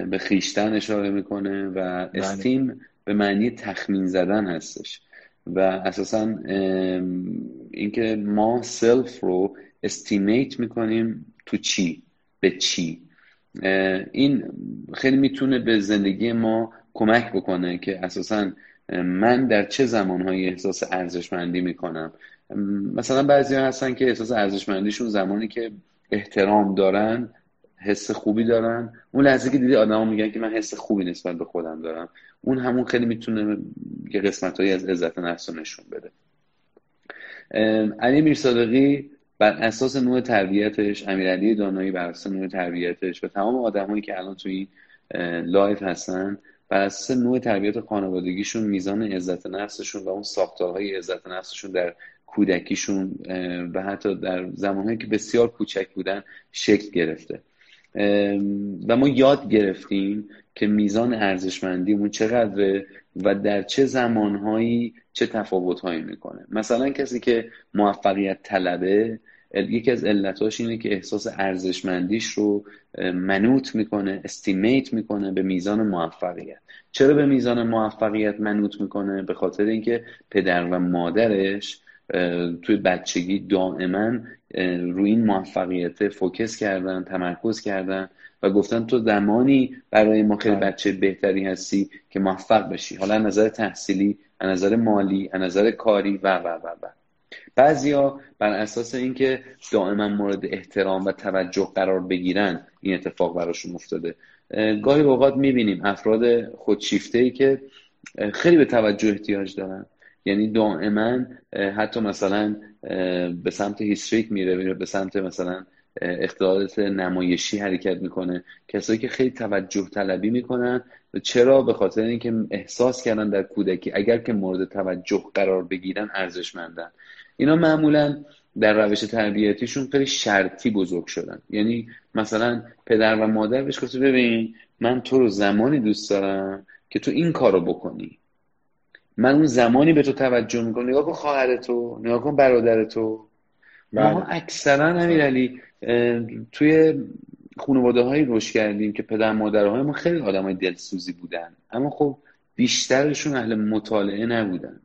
Speaker 1: به خویشتن اشاره می‌کنه و بله. esteem به معنی تخمین زدن هستش. و اساسا اینکه ما self رو estimate می‌کنیم تو چی به چی. این خیلی می‌تونه به زندگی ما کمک بکنه که اساسا من در چه زمانهایی احساس ارزشمندی می‌کنم. مثلا بعضی ها هستن که احساس ارزشمندیشون زمانی که احترام دارن حس خوبی دارن. اون لحظه که دیدی آدم میگن که من حس خوبی نسبت به خودم دارم. اون همون خیلی می‌تونه یه قسمت از عزت نفس نشون بده. علی میرصادقی بر اساس نوع تربیتش امیرعلی دانایی بر اساس نوع تربیتش و تمام آدمایی که الان توی این لایو هستن بر اساس نوع تربیت خانوادگیشون میزان عزت نفسشون و اون ساختارهای عزت نفسشون در کودکیشون و حتی در زمانهایی که بسیار کوچک بودن شکل گرفته. و ما یاد گرفتیم که میزان ارزشمندیمون چقدره؟ و در چه زمانهایی چه تفاوتهایی می‌کنه. مثلا کسی که موفقیت طلبه یکی از علتاش اینه که احساس ارزشمندیش رو منوط می‌کنه استیمیت می‌کنه به میزان موفقیت. چرا به میزان موفقیت منوط می‌کنه؟ به خاطر اینکه پدر و مادرش توی بچگی دائما روی این موفقیت فوکس کردن تمرکز کردن و گفتن تو زمانی برای ما خیلی بله. بچه بهتری هستی که موفق بشی. حالا نظر تحصیلی از نظر مالی از نظر کاری و و و و. بعضیا بر اساس اینکه دائما مورد احترام و توجه قرار بگیرن این اتفاق براشون افتاده. گاهی اوقات می‌بینیم افراد خودشیفته ای که خیلی به توجه احتیاج دارن. یعنی دائما حتی مثلا به سمت هیستریک میره به سمت مثلا اختلالات نمایشی حرکت می‌کنه. کسایی که خیلی توجه طلبی می‌کنن چرا؟ به خاطر اینکه احساس کردن در کودکی اگر که مورد توجه قرار بگیرن ارزشمندن. اینا معمولا در روش تربیتیشون خیلی شرطی بزرگ شدن. یعنی مثلا پدر و مادر بهش گفته ببین من تو رو زمانی دوست دارم که تو این کارو بکنی. من اون زمانی به تو توجه می‌کنم. نگاه کن خواهر تو نگاه کن برادر تو. ما بله. اکثرا امیرعلی توی خانواده هایی روش کردیم که پدر مادرهای ما خیلی آدم های دلسوزی بودن اما خب بیشترشون اهل مطالعه نبودن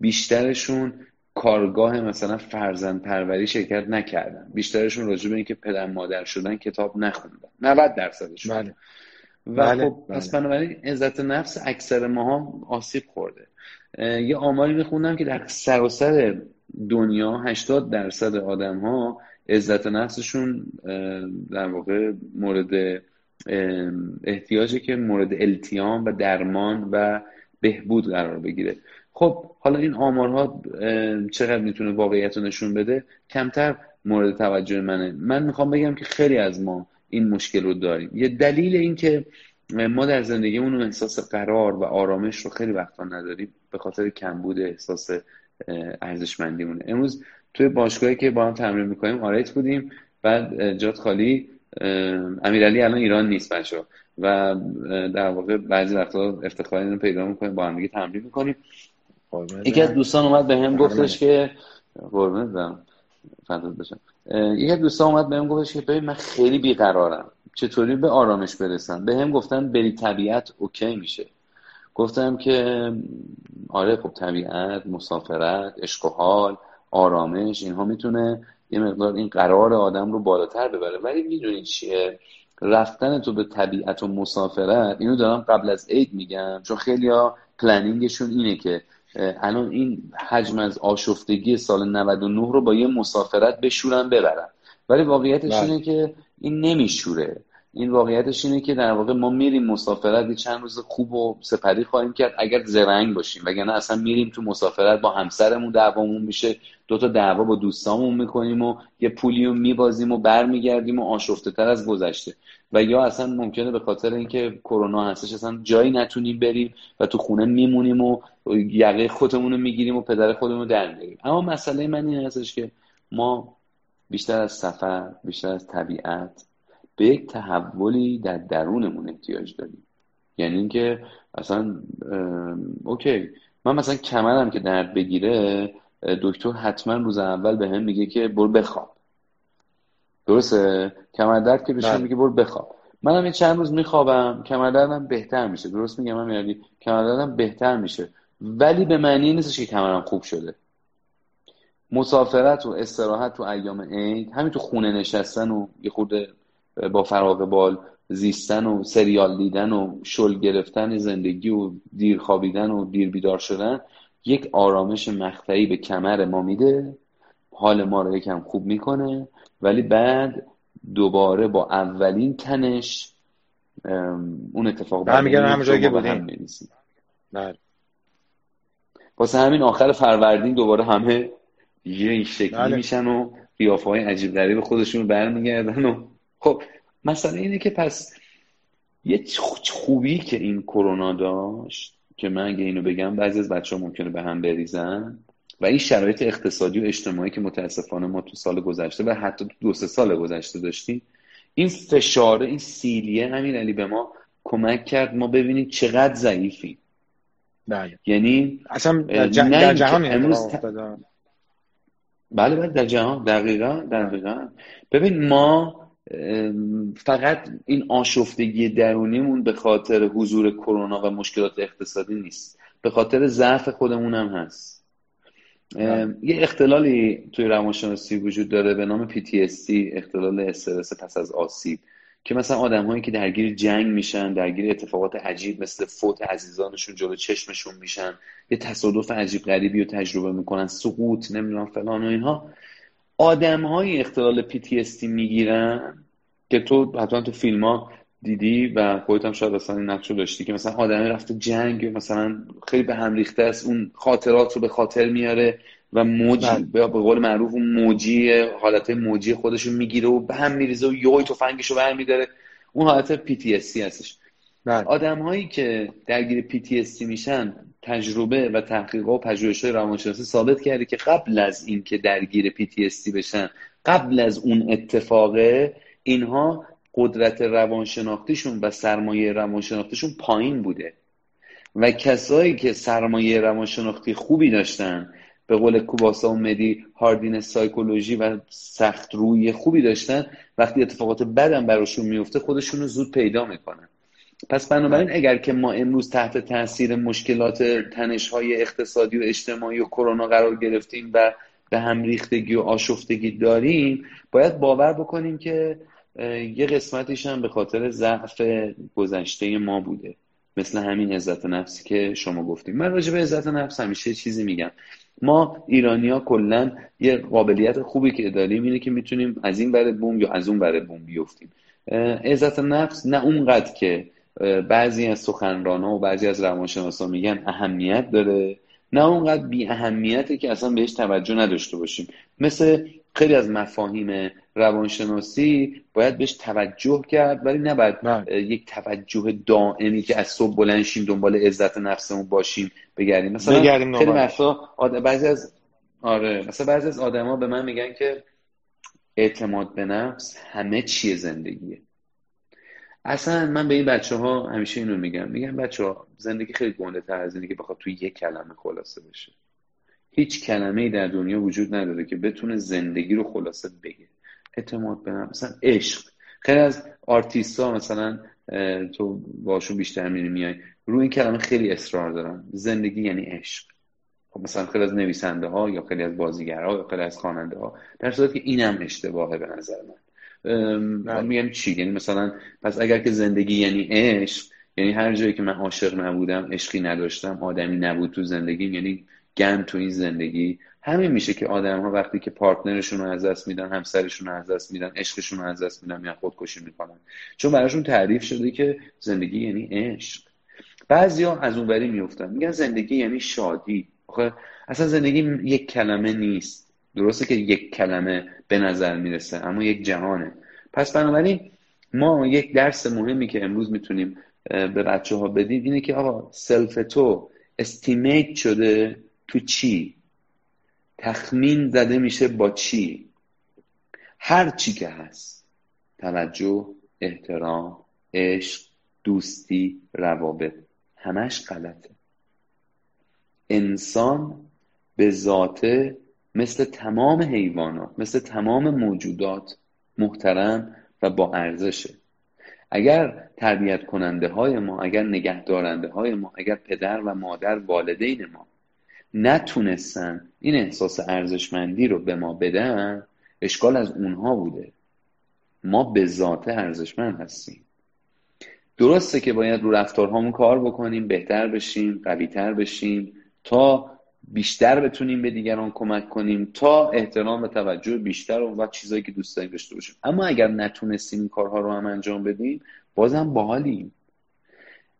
Speaker 1: بیشترشون کارگاه مثلا فرزند پروری شرکت نکردن بیشترشون راجع به اینکه پدر مادر شدن کتاب نخوندن 90 درصدشون بله. و بله. خب بله. پس بنابراین عزت نفس اکثر ماها آسیب خورده یه آماری میخوندم که در سراسر دنیا 80 درصد آدم ها عزت نفسشون در واقع مورد احتیاجه که مورد التیام و درمان و بهبود قرار بگیره. خب حالا این آمارها چقدر می‌تونه واقعیت رو نشون بده؟ کمتر مورد توجه منه. من می‌خوام بگم که خیلی از ما این مشکل رو داریم. یه دلیل این که ما در زندگیمون احساس قرار و آرامش رو خیلی وقتا نداریم به خاطر کمبود احساس ارزشمندیمونه. امروز توی باشگاهی که با هم تمرین می‌کنیم آریت بودیم. بعد جات خالی امیرعلی الان ایران نیست بچه و در واقع بعضی وقتا افتخاری رو پیدا می‌کنیم با هم دیگه تمرین می‌کنیم. یکی از دوستان اومد به هم گفتش که قربونت دارم بشم یکی از دوستان اومد به هم گفتش که ببین من خیلی بیقرارم. چطوری به آرامش برسم؟ به هم گفتن بری طبیعت اوکی میشه. گفتم که آره خب طبیعت مسافرت عشق و حال. آرامش اینها می‌تونه یه مقدار این قرار آدم رو بالاتر ببره. ولی می‌دونید چیه؟ رفتن تو به طبیعت و مسافرت اینو دارم قبل از عید میگم چون خیلی ها پلنینگشون اینه که الان این حجم از آشفتگی سال 99 رو با یه مسافرت بشورن ببرن. ولی واقعیتش بله. اینه که این نمیشوره. این واقعیتش اینه که در واقع ما میریم مسافرت چند روز خوب و سپری خواهیم کرد اگر زرنگ باشیم. وگرنه اصلا میریم تو مسافرت با همسرمون دعوامون میشه دو تا دعوا با دوستامون می‌کنیم و یه پولی رو میبازیم و برمیگردیم و آشفته تر از گذشته. و یا اصلا ممکنه به خاطر اینکه کرونا هستش اصلا جایی نتونیم بریم و تو خونه میمونیم و یقه خودمون رو می‌گیریم و پدر خودمون رو در میاریم اما مسئله من این هستش که ما بیشتر از سفر بیشتر از طبیعت به یک تحولی در درونمون احتیاج داریم. یعنی اینکه اصلا اوکی من مثلا کمرم که درد بگیره دکتر حتما روز اول به هم میگه که برو بخواب. درسته؟ کمر درد که بشه بله. میگه برو بخواب. منم این چند روز میخوابم کمر دردم بهتر میشه. درست میگم من یعنی کمر دردم بهتر میشه. ولی به معنی نیستش که کمرم خوب شده. مسافرت و استراحت تو ایام عید همین تو خونه نشستن و یه خورده با فراغ بال زیستن و سریال دیدن و شل گرفتن زندگی و دیر خوابیدن و دیر بیدار شدن یک آرامش مقطعی به کمر ما میده. حال ما رو یکم خوب می‌کنه. ولی بعد دوباره با اولین تنش اون اتفاق
Speaker 2: بودیم.
Speaker 1: بله. واسه همین آخر فروردین دوباره همه یه این شکلی بله. میشن و قیافه های عجیب غریب خودشون برمیگردن و خب مسئله اینه که پس یه خوبی که این کرونا داشت که من اگه اینو بگم بعضی از بچه ها ممکنه به هم بریزن و این شرایط اقتصادی و اجتماعی که متاسفانه ما تو سال گذشته و حتی تو دو سه سال گذشته داشتیم این فشاره این سیلیه همین علی به ما کمک کرد ما ببینیم چقدر ضعیفیم.
Speaker 2: بله.
Speaker 1: یعنی
Speaker 2: اصلا در, در جهان امروز
Speaker 1: بله بله در جهان دقیقا دقیقا. ببین ما فقط این آشفتگی درونیمون به خاطر حضور کرونا و مشکلات اقتصادی نیست. به خاطر ضعف خودمون هم هست بله. یه اختلالی توی روانشناسی وجود داره به نام PTSD اختلال استرس پس از آسیب که مثلا آدم هایی که درگیر جنگ میشن درگیر اتفاقات عجیب مثل فوت عزیزانشون جلو چشمشون میشن یه تصادف عجیب غریبی رو تجربه می‌کنن سقوط نمی‌دونم فلان و اینها. آدم های اختلال PTSD می‌گیرن که تو حتما تو فیلم ها دیدی و خودت هم شاید اصلا این نقش داشتی که مثلا آدمی رفته جنگ مثلا خیلی به هم ریخته است اون خاطرات رو به خاطر میاره و موج بله. به قول معروف اون موجی حالت موجی خودش رو می‌گیره و به هم میریزه و یوی تفنگش رو برمیداره اون حالت پی هستش بله. آدم هایی که درگیر پی میشن تجربه و تحقیق و پژوهش های روانشناسی ثابت کرده که قبل از اینکه درگیر پی بشن قبل از اون اتفاقه اینها قدرت روانشناختیشون و سرمایه روانشناختیشون پایین بوده. و کسایی که سرمایه روانشناختی خوبی داشتن به قول کوباسا و مدی hardiness psychology و سخت رویی خوبی داشتن وقتی اتفاقات بدم براشون میفته خودشون رو زود پیدا می‌کنن. پس بنابراین اگر که ما امروز تحت تاثیر مشکلات تنش های اقتصادی و اجتماعی و کرونا قرار گرفتیم و به هم ریختگی و آشفتگی داریم باید باور بکنیم که یه قسمتیش هم به خاطر ضعف گذشته ما بوده. مثل همین عزت نفسی که شما گفتیم. من راجع به عزت نفس همیشه چیزی میگم. ما ایرانیا کلا یه قابلیت خوبی که داریم اینه که می‌تونیم از این بره بوم یا از اون بره بوم بیفتیم. عزت نفس نه اونقدر که بعضی از سخنران و بعضی از روانشناسا میگن اهمیت داره. نه اونقدر بی اهمیته که اصلا بهش توجه نداشته باشیم. مثل خیلی از مفاهیم روانشناسی باید بهش توجه کرد ولی نباید بله. یک توجه دائمی که از صبح بلند شیم دنبال عزت نفسمون باشیم بگردیم. مثلا خیلی وقتا بعضی از آره مثلا بعضی از آدما به من میگن که اعتماد به نفس همه چیه زندگیه. اصلا من به این بچه ها همیشه اینو میگم. میگم بچه ها زندگی خیلی گنده تر از اینه که بخواد توی یک کلمه خلاصه بشه. هیچ کلمه ای در دنیا وجود نداره که بتونه زندگی رو خلاصه بگه. اعتماد به مثلا عشق. خیلی از آرتیست ها مثلا تو باشون بیشتر میری میای. روی این کلمه خیلی اصرار دارن. زندگی یعنی عشق. خب مثلا خیلی از نویسنده ها یا خیلی از بازیگرها یا خیلی از خواننده ها در صورتی که اینم اشتباهه به نظر من. میگم چی؟ یعنی مثلا پس اگر که زندگی یعنی عشق یعنی هر جایی که من عاشق نبودم عشقی نداشتم آدمی نبود تو زندگی یعنی گن تو این زندگی. همین میشه که آدم ها وقتی که پارتنرشون رو از دست میدن همسرشون رو از دست میدن عشقشون رو از دست میدن یا خودکشی می‌کنن. چون براشون تعریف شده که زندگی یعنی عشق. بعضیا از اونوری میفتن میگن زندگی یعنی شادی. آخه اصلا زندگی یک کلمه نیست. درسته که یک کلمه به نظر می‌رسه اما یک جهانه. پس بنابراین ما یک درس مهمی که امروز می‌تونیم به بچه ها بدیم اینه که آقا self تو estimate شده تو چی؟ تخمین زده میشه با چی؟ هر چی که هست. توجه احترام عشق دوستی روابط همش غلطه. انسان به ذاته مثل تمام حیوانات مثل تمام موجودات محترم و با ارزشه. اگر تربیت کننده های ما اگر نگهدارنده های ما اگر پدر و مادر والدین ما نتونستن این احساس ارزشمندی رو به ما بدن اشکال از اونها بوده. ما به ذات ارزشمند هستیم. درسته که باید رو رفتارهامون کار بکنیم بهتر بشیم قویتر بشیم تا بیشتر بتونیم به دیگران کمک کنیم تا احترام و توجه بیشتر و چیزایی که دوست داریم داشته باشیم. اما اگر نتونستیم این کارها رو هم انجام بدیم بازم باحالیم.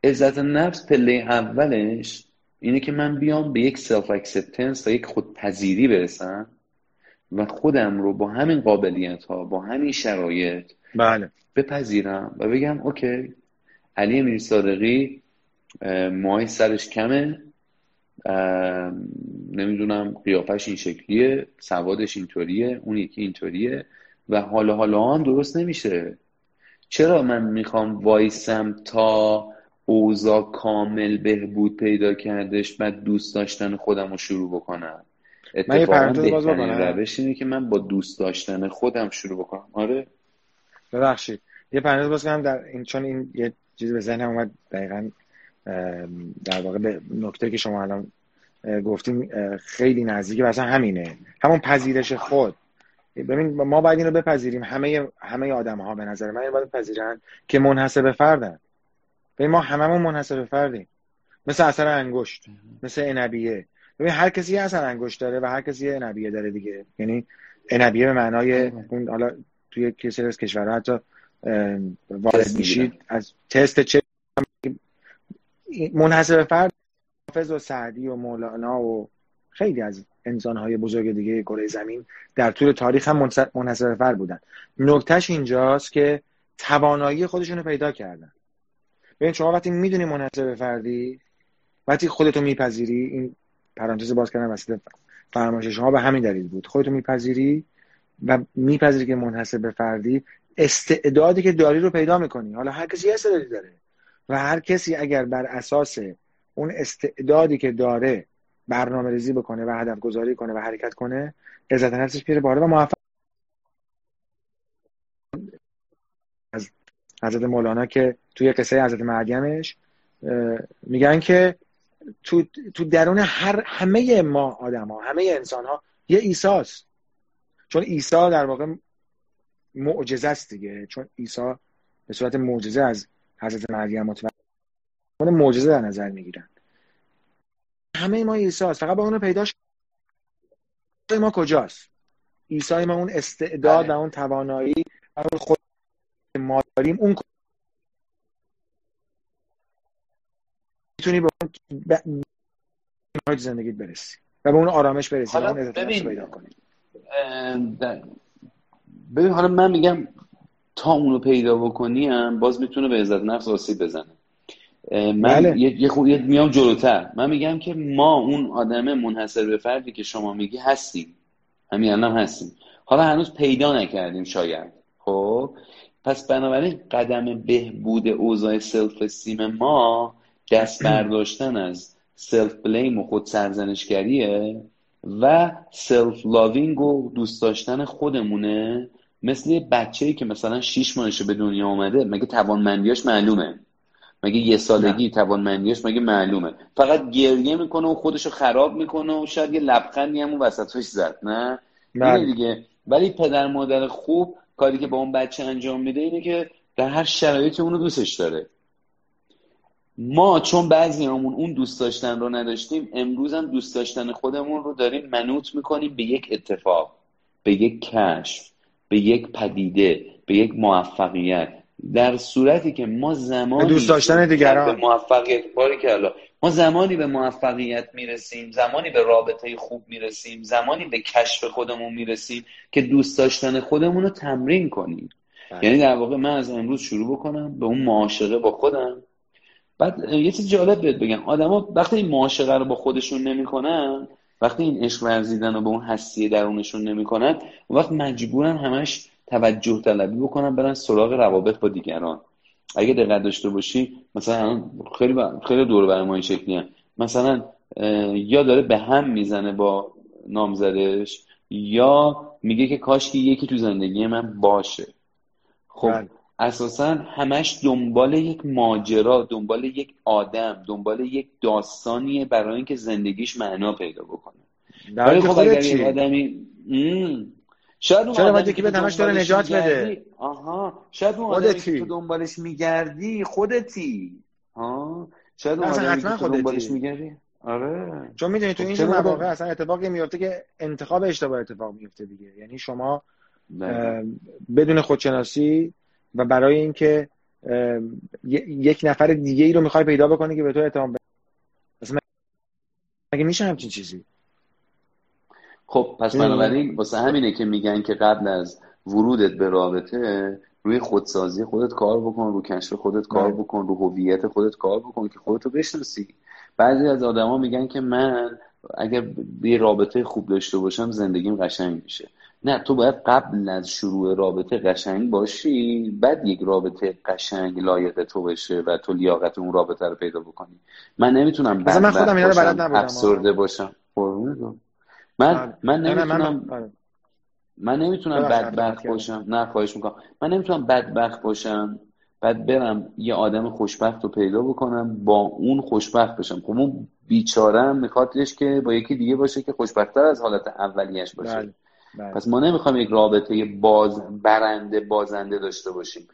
Speaker 1: عزت نفس پله اولش اینه که من بیام به یک self acceptance و یک خودپذیری برسم و خودم رو با همین قابلیت ها با همین شرایط
Speaker 2: بله.
Speaker 1: بپذیرم و بگم اوکی علی امیر صادقی سرش کمه. نمی‌دونم قیافش این شکلیه سوادش اینطوریه اون یکی اینطوریه و حالا حالا هم درست نمیشه. چرا من می‌خوام وایسم تا اوضاع کامل بهبود پیدا کردش بعد دوست داشتن خودم رو شروع بکنم؟ اتفاقا بهترین روش اینه که من با دوست داشتن خودم شروع بکنم. آره.
Speaker 2: ببخشید. یه پرانتز باز کنم در این چون این یه چیزی به ذهنم اومد دقیقا در واقع به نکته که شما الان گفتیم خیلی نزدیکه مثلا همینه. همون پذیرش خود. ببین ما باید این رو بپذیریم. همه همه آدم ها به نظر من باید بپذیرن که منحصر به فردن. ببین ما هممون منحصر به فردیم. مثل اثر انگشت مثل انبیه. ببین هر کسی یه اثر انگشت داره و هر کسی یه انبیه داره دیگه. یعنی انبیه به معنای اون حالا توی کسی از کشورها حتی وارد میشید از تست چه منحصر فرد حافظ و سعدی و مولانا و خیلی از انسانهای بزرگ دیگه کره زمین در طول تاریخ هم منحصر فرد بودن. نکتهش اینجاست که توانایی خودشون رو پیدا کردن. ببین شما وقتی می‌دونی منحصر فردی وقتی خودتو میپذیری این پرانتز باز کردن وسط فرمایش شما به همین دلیل بود. خودتو میپذیری و میپذیری که منحصر به فردی استعدادی که داری رو پیدا می‌کنی. حالا هر کسی استعدادی داره. و هر کسی اگر بر اساس اون استعدادی که داره برنامه ریزی بکنه و هدف گذاری کنه و حرکت کنه عزت نفسش پیره باره و موفق. از حضرت مولانا که توی قصه حضرت مرگمش میگن که تو, تو درون هر همه ما آدم ها همه انسان ها یه ایساست چون عیسی در واقع معجزه است دیگه. چون عیسی به صورت معجزه از حضرت مریم متولد معجزه در نظر می‌گیرن. همه ما عیسی است فقط با اونو پیداش ما کجاست؟ عیسی ما اون استعداد بله. و اون توانایی و اون خود ما داریم. اون می‌تونی به اون زندگیت برسی و به اون آرامش برسی و اون پیدا کنی.
Speaker 1: ببین حالا من میگم تا اونو پیدا بکنی هم باز می‌تونه به عزت نفس آسیب بزنه. من بله. یه, یه میام جلوتر. من میگم که ما اون آدم منحصر به فردی که شما میگی هستیم. همین الان هستیم. حالا هنوز پیدا نکردیم شاید. خب؟ پس بنابراین قدم بهبود اوضاع self esteem ما دست برداشتن از self blame و خود سرزنشگریه و self loving و دوست داشتن خودمونه. مثل یه بچه ای که مثلا شیش ماهشه به دنیا آمده مگه توانمندیاش معلومه؟ مگه یه سالگی. توانمندیاش مگه معلومه؟ فقط گریه می‌کنه و خودشو خراب می‌کنه و شاید یه لبخندی هم وسطش زد نه؟ بله. دیگه. ولی پدر مادر خوب کاری که با اون بچه انجام میده اینه که در هر شرایطی اونو دوستش داره. ما چون بعضی همون اون دوست داشتن رو نداشتیم امروز هم دوست داشتن خودمون رو داریم منوط می‌کنیم به یک اتفاق به یک کشف. به یک پدیده به یک موفقیت. در صورتی که ما زمانی
Speaker 2: دوست داشتن دیگران.
Speaker 1: به موفقیت باری که ما زمانی به موفقیت می‌رسیم زمانی به رابطه خوب می‌رسیم زمانی به کشف خودمون می‌رسیم که دوست داشتن خودمون رو تمرین کنیم. بله. یعنی در واقع من از امروز شروع بکنم به اون معاشقه با خودم. بعد یه چیز جالب بهت بگم. آدما وقتی این معاشقه رو با خودشون نمی‌کنن وقتی این عشق ورزیدن رو به اون هستی درونشون نمی‌کنن اون وقت مجبورن همش توجه طلبی بکنن برن سراغ روابط با دیگران اگه دقت داشته باشی مثلا خیلی خیلی دور برای ما این شکلی هم. مثلا یا داره به هم می‌زنه با نامزدش یا میگه که کاش که یکی تو زندگی من باشه خب بله. اساسا همش دنبال یک ماجرا دنبال یک آدم دنبال یک داستانیه برای اینکه زندگیش معنا پیدا بکنه. ولی خب اگر یک آدمی
Speaker 2: شاید اون چرا باید که به همش داره نجات بده؟
Speaker 1: آها. شاید اون آدمی که تو دنبالش میگردی خودتی. ها. شاید اون آدمی که تو دنبالش میگردی. آره.
Speaker 2: چون می‌دونی تو این مواقع اصلا اتفاقی میفته که انتخاب اشتباه اتفاق میفته دیگه. یعنی شما. بدون خودشناسی و برای اینکه یک نفر دیگه ای رو می‌خوای پیدا بکنی که به تو اعتماد اصلا مگه میشه همچین چیزی؟
Speaker 1: خب پس بنابراین واسه همینه که میگن که قبل از ورودت به رابطه روی خودسازی خودت کار بکن رو کشف خودت کار بله. بکن رو هویت خودت کار بکن که خودتو بشناسی. بعضی از آدما میگن که من اگر یه رابطه خوب داشته باشم زندگیم قشنگ میشه. نه تو باید قبل از شروع رابطه قشنگ باشی بعد یک رابطه قشنگ لایق تو بشه و تو لیاقت اون رابطه رو پیدا بکنی. من نمی‌تونم
Speaker 2: بعد من خودم اینا بلد نبودم
Speaker 1: افسرده باشم. من آره. من نمی‌تونم آره. من نمی‌تونم بدبخت باشم. نه خواهش می‌کنم. من نمی‌تونم بدبخت باشم بعد برم یه آدم خوشبخت رو پیدا بکنم با اون خوشبخت بشم خب اون بیچاره میخوادش که با یکی دیگه باشه که خوشبختتر از حالت اولیش باشه. بله. پس ما نمی‌خوایم یک رابطه باز برنده بازنده داشته باشیم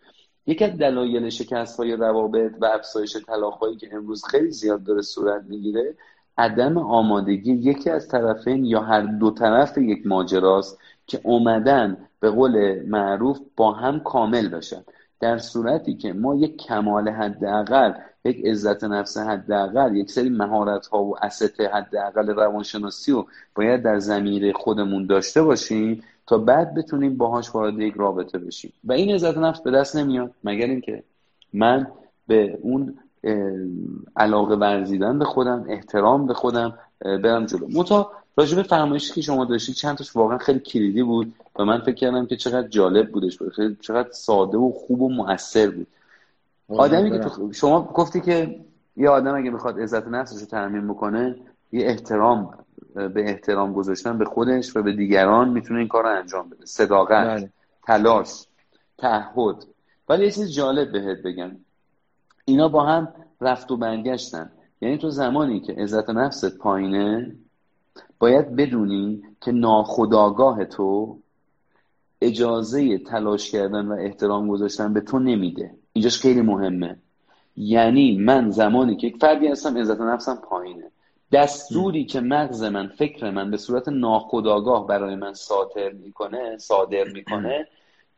Speaker 1: یکی از دلایل شکست های روابط و افزایش طلاق که امروز خیلی زیاد داره صورت می‌گیره عدم آمادگی یکی از طرفین یا هر دو طرف یک ماجراست که اومدن به قول معروف با هم کامل بشن در صورتی که ما یک کمال حداقل یک عزت نفس حداقل یک سری مهارت ها و اسط حداقل روانشناسی رو باید در زمینه خودمون داشته باشیم تا بعد بتونیم باهاش وارد یک رابطه بشیم. و این عزت نفس به دست نمیاد مگر اینکه من به اون علاقه ورزیدن به خودم احترام به خودم برم جلو. متا راجب فرمایشی که شما داشتید چند تاش واقعا خیلی کلیدی بود و من فکر کردم که چقدر جالب بودش بود چقدر ساده و خوب و مؤثر بود. آدمی که شما گفتی که یه آدم اگه می‌خواد عزت نفسش رو ترمیم بکنه یه احترام به احترام گذاشتن به خودش و به دیگران می‌تونه این کار رو انجام بده. صداقت بله. تلاش تعهد. ولی یه چیز جالب بهت بگم. اینا با هم رفت و برگشتن. یعنی تو زمانی که عزت نفست پایینه باید بدونی که ناخداگاه تو اجازه تلاش کردن و احترام گذاشتن به تو نمیده. اینجاش خیلی مهمه. یعنی من زمانی که یک فردی هستم عزت نفسم پایینه. دستوری که مغز من فکر من به صورت ناخداگاه برای من صادر می‌کنه صادر می‌کنه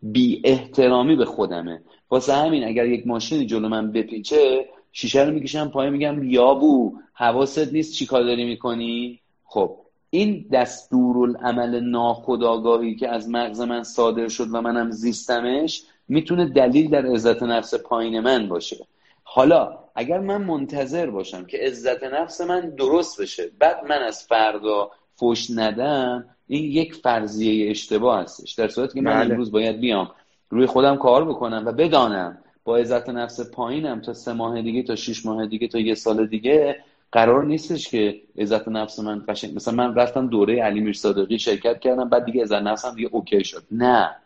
Speaker 1: بی احترامی به خودمه. واسه همین اگر یک ماشینی جلو من بپیچه شیشه رو می‌کشم پای میگم یابو حواست نیست چی کار داری می‌کنی؟ خب این دستورالعمل ناخداگاهی که از مغز من صادر شد و منم زیستمش می‌تونه دلیل در عزت نفس پایین من باشه. حالا اگر من منتظر باشم که عزت نفس من درست بشه بعد من از فردا فش ندم این یک فرضیه اشتباه هستش. در صورتی که من بله. امروز باید بیام روی خودم کار بکنم و بدانم با عزت نفس پایینم تا سه ماه دیگه تا شش ماه دیگه تا یه سال دیگه قرار نیستش که عزت نفس من قشنگ مثلا من رفتم دوره علی میر صادقی شرکت کردم بعد دیگه عزت نفسم دیگه اوکی شد. نه.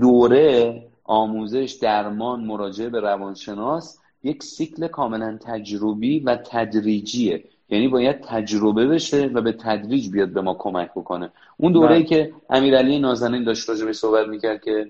Speaker 1: دوره آموزش درمان مراجعه به روانشناس یک سیکل کاملا تجربی و تدریجیه. یعنی باید تجربه بشه و به تدریج بیاد به ما کمک بکنه. اون دوره ای بله. که امیرعلی نازنین داشت راجع صحبت می‌کرد که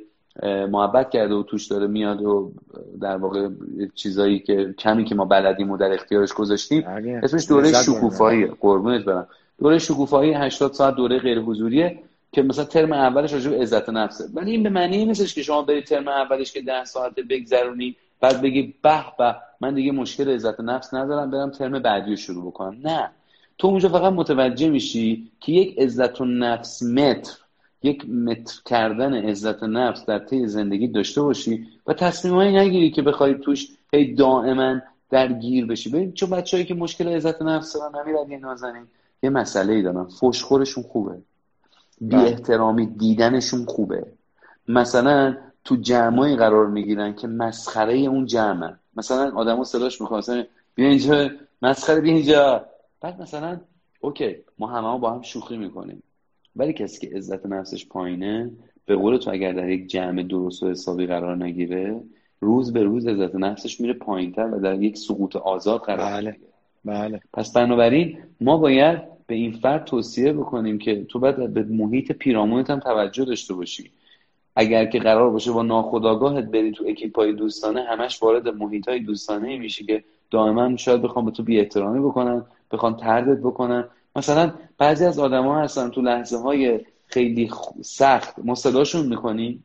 Speaker 1: محبت کرده و توش داره میاد و در واقع چیزایی که کمی که ما بلدیم و در اختیارش گذاشتیم. بله. اسمش دوره شکوفایی قربونت برم. دوره شکوفایی 80 ساعت دوره غیر حضوریه که مثلا ترم اولش راجع به عزت نفسه. ولی این به معنی نیستش که شما برید ترم اولش که 10 ساعت بگذرونی بعد بگی به به من دیگه مشکل عزت نفس ندارم برم ترم بعدی رو شروع بکنم. نه. تو اونجا فقط متوجه میشی که یک عزت نفس متر یک متر کردن عزت نفس در طی زندگی داشته باشی و تصمیمایی نگیری که بخوای توش هی دائما درگیر بشی. ببین چون بچه‌ای که مشکل عزت نفس دارن نمیرن یه نازنین. یه مسئله ای دارن. فشخورشون خوبه. بی بله. احترامی دیدنشون خوبه. مثلا تو جمعایی قرار می‌گیرن که مسخره اون جمعه. مثلا آدمو صداش مثلا بیا اینجا مسخره بیا اینجا. بعد مثلا اوکی ما همه با هم شوخی می‌کنیم. ولی کسی که عزت نفسش پایینه به قول تو اگر در یک جمع درست و حسابی قرار نگیره روز به روز عزت نفسش میره پایینتر و در یک سقوط آزاد قرار
Speaker 2: بله. بله.
Speaker 1: پس بنابراین ما باید به این فرد توصیه بکنیم که تو باید به محیط پیرامونت هم توجه داشته باشی. اگر که قرار باشه با ناخداگاهت بری تو اکیپای دوستانه همش وارد محیط های دوستانه میشی که دائما شاید بخوام به تو بی احترامی بکنن بخوان تردت بکنن. مثلا بعضی از آدما هستن تو لحظه های خیلی سخت ما صداشون می‌کنیم.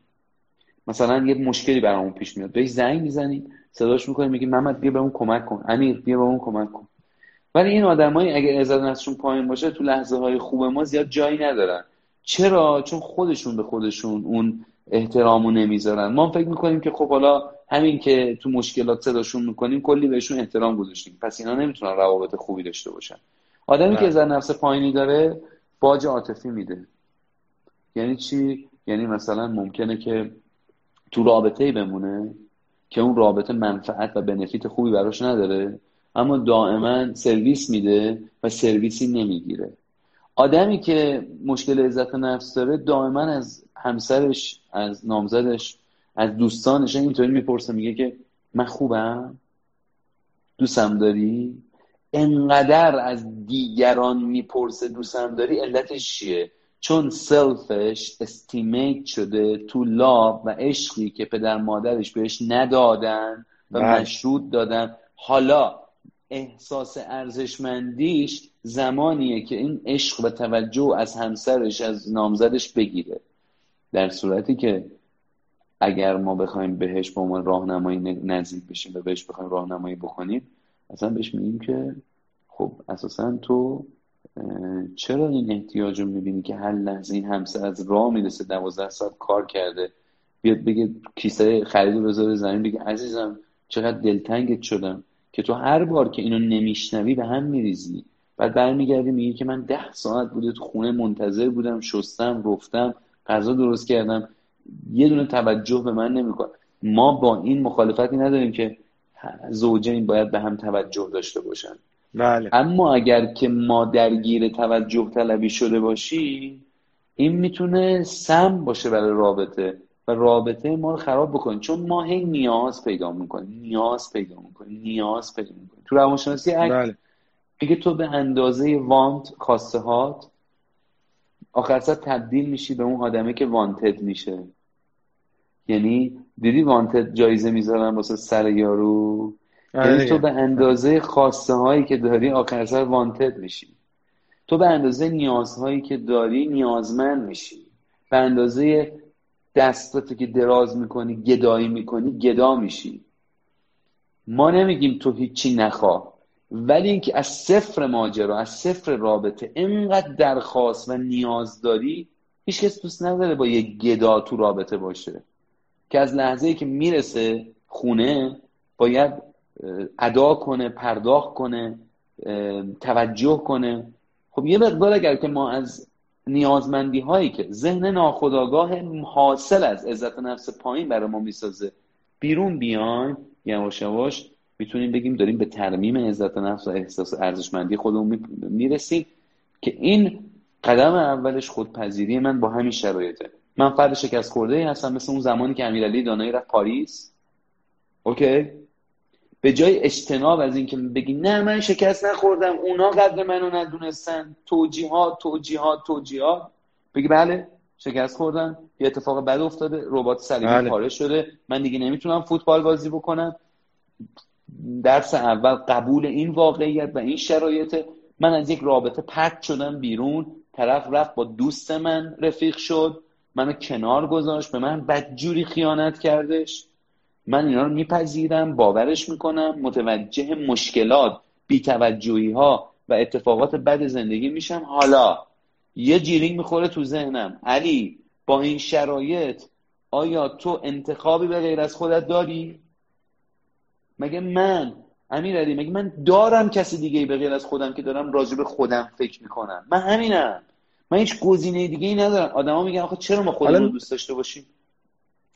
Speaker 1: مثلا یه مشکلی برامون پیش میاد. بهش زنگ می‌زنیم صداش می‌کنیم میگیم محمد بیا به اون کمک کن. امیر بیا به اون کمک کن. ولی این آدمایی اگر عزت نفسشون پایین باشه تو لحظه های خوب ما زیاد جایی ندارن. چرا؟ چون خودشون به خودشون اون احترامو نمی‌ذارن. ما فکر می‌کنیم که خب حالا همین که تو مشکلات صداشون می‌کنیم کلی بهشون احترام گذاشتیم. پس اینا نمی‌تونن روابط خوبی داشته باشن. آدمی که عزت نفس پایینی داره باج عاطفی میده. یعنی چی؟ یعنی مثلا ممکنه که تو رابطه ای بمونه که اون رابطه منفعت و بنفیت خوبی براش نداره. اما دائما سرویس میده و سرویسی نمی‌گیره. آدمی که مشکل عزت نفس داره دائما از همسرش از نامزدش از دوستانش اینطوری می‌پرسه میگه که من خوبم؟ دوستم داری؟ انقدر از دیگران می‌پرسه دوستم داری علتش چیه؟ چون سلفش استیمیت شده تو لاب و عشقی که پدر مادرش بهش ندادن و بله. مشروط دادن. حالا احساس ارزشمندیش زمانیه که این عشق و توجه از همسرش از نامزدش بگیره. در صورتی که اگر ما بخوایم بهش با ما راهنمایی نزدیک بشیم و بهش بخوایم راهنمایی بکنیم اصلا بهش میگیم که خب اساسا تو چرا این احتیاج رو می‌بینی که هر لحظه این همسر از راه می‌رسه دوازده ساعت کار کرده؟ بیاد بگه کیسه خرید بذاره زمین بگه عزیزم چقدر دلتنگت شدم. که تو هر بار که اینو نمیشنوی به هم میریزی. بعد برمیگردی میگی که من ده ساعت بوده تو خونه منتظر بودم شستم رفتم غذا درست کردم. یه دونه توجه به من نمیکن ما با این مخالفتی نداریم که زوجین باید به هم توجه داشته باشن.
Speaker 2: بله.
Speaker 1: اما اگر که ما درگیر توجه طلبی شده باشی این می‌تونه سم باشه برای رابطه. و رابطه ما رو خراب بکنه چون ما هی نیاز پیدا می‌کنیم. نیاز پیدا می‌کنیم. نیاز پیدا می‌کنیم. تو روانشناسی بله. میگه تو به اندازه وانت خواسته هات آخر تبدیل میشی به اون آدمه که وانتد میشه. یعنی دیدی وانتد جایزه می‌ذارن واسه سر یارو؟ آره یعنی تو به اندازه خواسته هایی که داری آخر سر وانتد میشی. تو به اندازه نیازهایی که داری نیازمند میشی. به اندازه دستاتو که دراز می‌کنی گدایی می‌کنی گدا میشی. ما نمیگیم تو هیچی نخواه ولی اینکه از صفر ماجرا از صفر رابطه اینقدر درخواست و نیاز داری هیچ کس دوست نداره با یه گدا تو رابطه باشه. که از لحظه ای که می‌رسه خونه باید ادا کنه پرداخت کنه توجه کنه. خب یه مقدار اگر که ما از نیازمندی هایی که ذهن ناخداگاه حاصل از عزت نفس پایین برای ما می‌سازه. بیرون بیایم یواش یواش می‌تونیم بگیم داریم به ترمیم عزت نفس و احساس ارزشمندی خودمون می‌رسیم که این قدم اولش خودپذیری من با همین شرایطه. من فرد شکست خورده هستم مثل اون زمانی که امیرعلی دانایی رفت پاریس. اوکی؟ به جای اجتناب از اینکه بگی نه من شکست نخوردم اونا قدر منو ندونستن توجیهات توجیهات توجیهات بگی بله شکست خوردم یه اتفاق بد افتاده ربات صلیبی بله. پاره شده. من دیگه نمی‌تونم فوتبال بازی بکنم. درس اول قبول این واقعیت و این شرایط. من از یک رابطه پرت شدم بیرون. طرف رفت با دوست من رفیق شد. منو کنار گذاشت. به من بدجوری خیانت کردش. من اینا رو میپذیرم باورش می‌کنم متوجه مشکلات بیتوجهی ها و اتفاقات بد زندگی میشم. حالا یه جیرینگ می‌خوره تو ذهنم. علی با این شرایط آیا تو انتخابی به غیر از خودت داری؟ مگه من امیر علی مگه من دارم کسی دیگه به غیر از خودم که دارم راجع به خودم فکر می‌کنم؟ من همینم. من هیچ گزینه دیگه ای ندارم. آدما میگن آخه چرا ما خودمون رو دوست داشته باشیم؟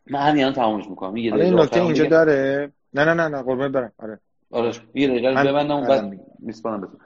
Speaker 1: من همین تمامش می‌کنم.
Speaker 2: یه این نکته اینجا داره. نه نه نه نه قربان برم. آره.
Speaker 1: آره یه دقیقه ببندم بعد میسپارم بهتون.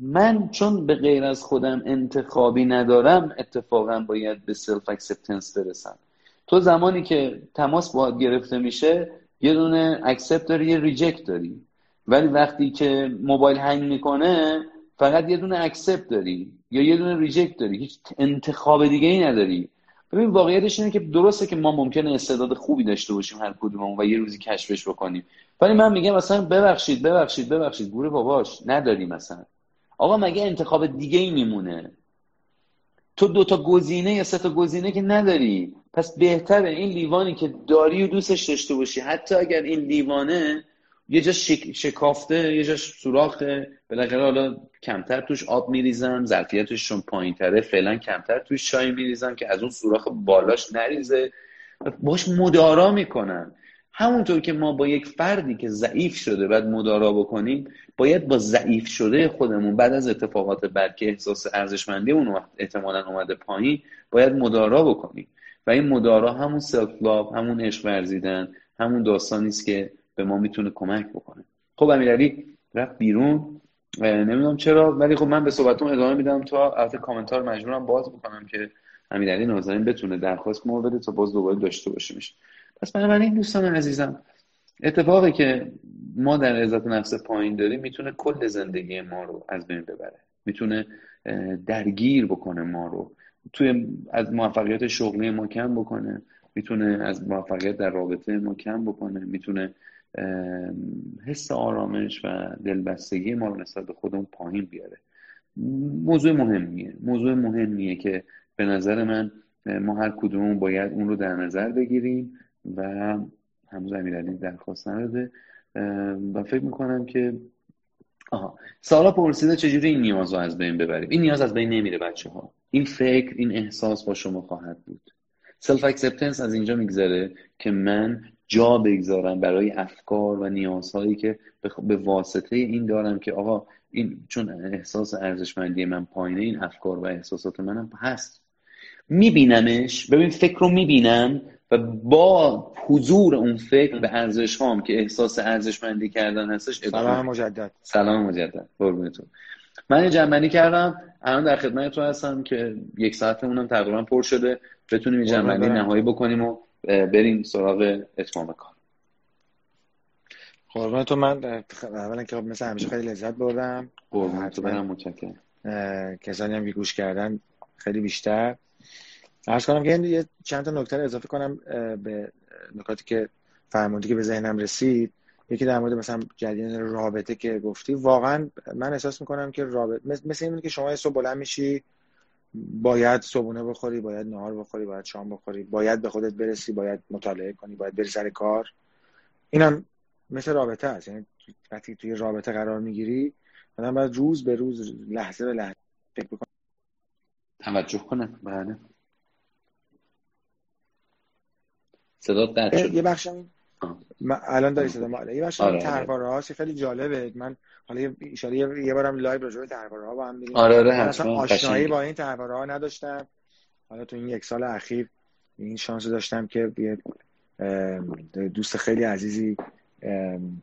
Speaker 1: من چون به غیر از خودم انتخابی ندارم اتفاقا باید به self acceptance برسم. تو زمانی که تماس باید گرفته میشه یه دونه accept داری یه reject داری. ولی وقتی که موبایل هنگ می‌کنه فقط یه دونه accept داری یا یه دونه reject داری. هیچ انتخاب دیگه ای نداری. ببین واقعیتش اینه که درسته که ما ممکنه استعداد خوبی داشته باشیم هر کدوممون و یه روزی کشفش بکنیم. ولی من میگم مثلا ببخشید ببخشید ببخشید. گور باباش نداری مثلا. آقا مگه انتخاب دیگه ای میمونه؟ تو دو تا گزینه یا سه تا گزینه که نداری. پس بهتره این لیوانی که داری و دوستش داشته باشی. حتی اگر این لیوانه یه جا شکافته یه جا سوراخه. بالاخره حالا کمتر توش آب میریزم ظرفیتشون پایین تره فعلا کمتر توش چای میریزم که از اون سوراخ بالاش نریزه. باش مدارا می‌کنن. همونطور که ما با یک فردی که ضعیف شده بعد مدارا بکنیم باید با ضعیف شده خودمون بعد از اتفاقات بد که احساس ارزشمندی اون احتمالا اومده پایین باید مدارا بکنیم. و این مدارا همون سلف همون عشق ورزیدن همون داستانی است که به ما می‌تونه کمک بکنه. خب امیرعلی رفت بیرون. نمی‌دونم چرا ولی خب من به صحبتون ادامه میدم. تا البته کامنتار مجبورم باز بکنم که امیرعلی نازنین بتونه درخواست ما بده تا باز دوباره داشته باشیمش. پس بنابراین دوستان عزیزم اتفاقی که ما در عزت نفس پایین داریم می‌تونه کل زندگی ما رو از بین ببره. می‌تونه درگیر بکنه ما رو. توی از موفقیت شغلی ما کم بکنه. می‌تونه از موفقیت در رابطه ما کم بکنه. می‌تونه حس آرامش و دلبستگی ما رو نسبت به خودمون پایین بیاره. موضوع مهمیه. موضوع مهمیه که به نظر من ما هر کدوم باید اون رو در نظر بگیریم و هنوز امیرعلی درخواست نداده و فکر می‌کنم که آها سالا پرسیده چجوری این نیاز رو از بین ببریم؟ این نیاز از بین نمیره بچه ها این فکر این احساس با شما خواهد بود. self acceptance از اینجا میگذره که من جا بگذارم برای افکار و نیازهایی که به واسطه این دارم که آقا این چون احساس ارزشمندی من پایینه این افکار و احساسات منم هست. میبینمش ببین فکر رو می‌بینم و با حضور اون فکر به ارزش هام که احساس ارزشمندی کردن هستش
Speaker 2: سلام مجدد.
Speaker 1: سلام مجدد. قربونتون. من یه جنبندی کردم. الان در خدمت تو هستم که یک ساعتمونم تقریبا پر شده. بتونیم یه جنبندی نهایی بکنیم و بریم سراغ اتمام کار.
Speaker 2: قربان تو من اولا که مثل همیشه خیلی لذت بردم.
Speaker 1: قربان تو برم متشکرم.
Speaker 2: کسانی هم که گوش کردن خیلی بیشتر. ارز کنم که یه چند تا نکته اضافه کنم به نکاتی که فرمودی که به ذهنم رسید. یکی در مورد مثلا جریان رابطه که گفتی واقعا من احساس می‌کنم که رابطه مثل این که شما صبح بلند میشی باید صبحونه بخوری باید نهار بخوری باید شام بخوری باید به خودت برسی باید مطالعه کنی باید بری سر کار. اینم مثل رابطه است. یعنی وقتی توی رابطه قرار می‌گیری آدم باید روز به روز لحظه به لحظه فکر بکنه.
Speaker 1: توجه کنه. بله. صدا قطع شد
Speaker 2: یه بخش الان داری صدا ما یه بخش آره آره. خیلی جالبه. من حالا ان یه بارم live راجع به ها با هم
Speaker 1: بریم آره آره اصلا
Speaker 2: آشنایی با این طرحواره ها نداشتم. حالا تو این یک سال اخیر این شانس داشتم که یه دوست خیلی عزیزی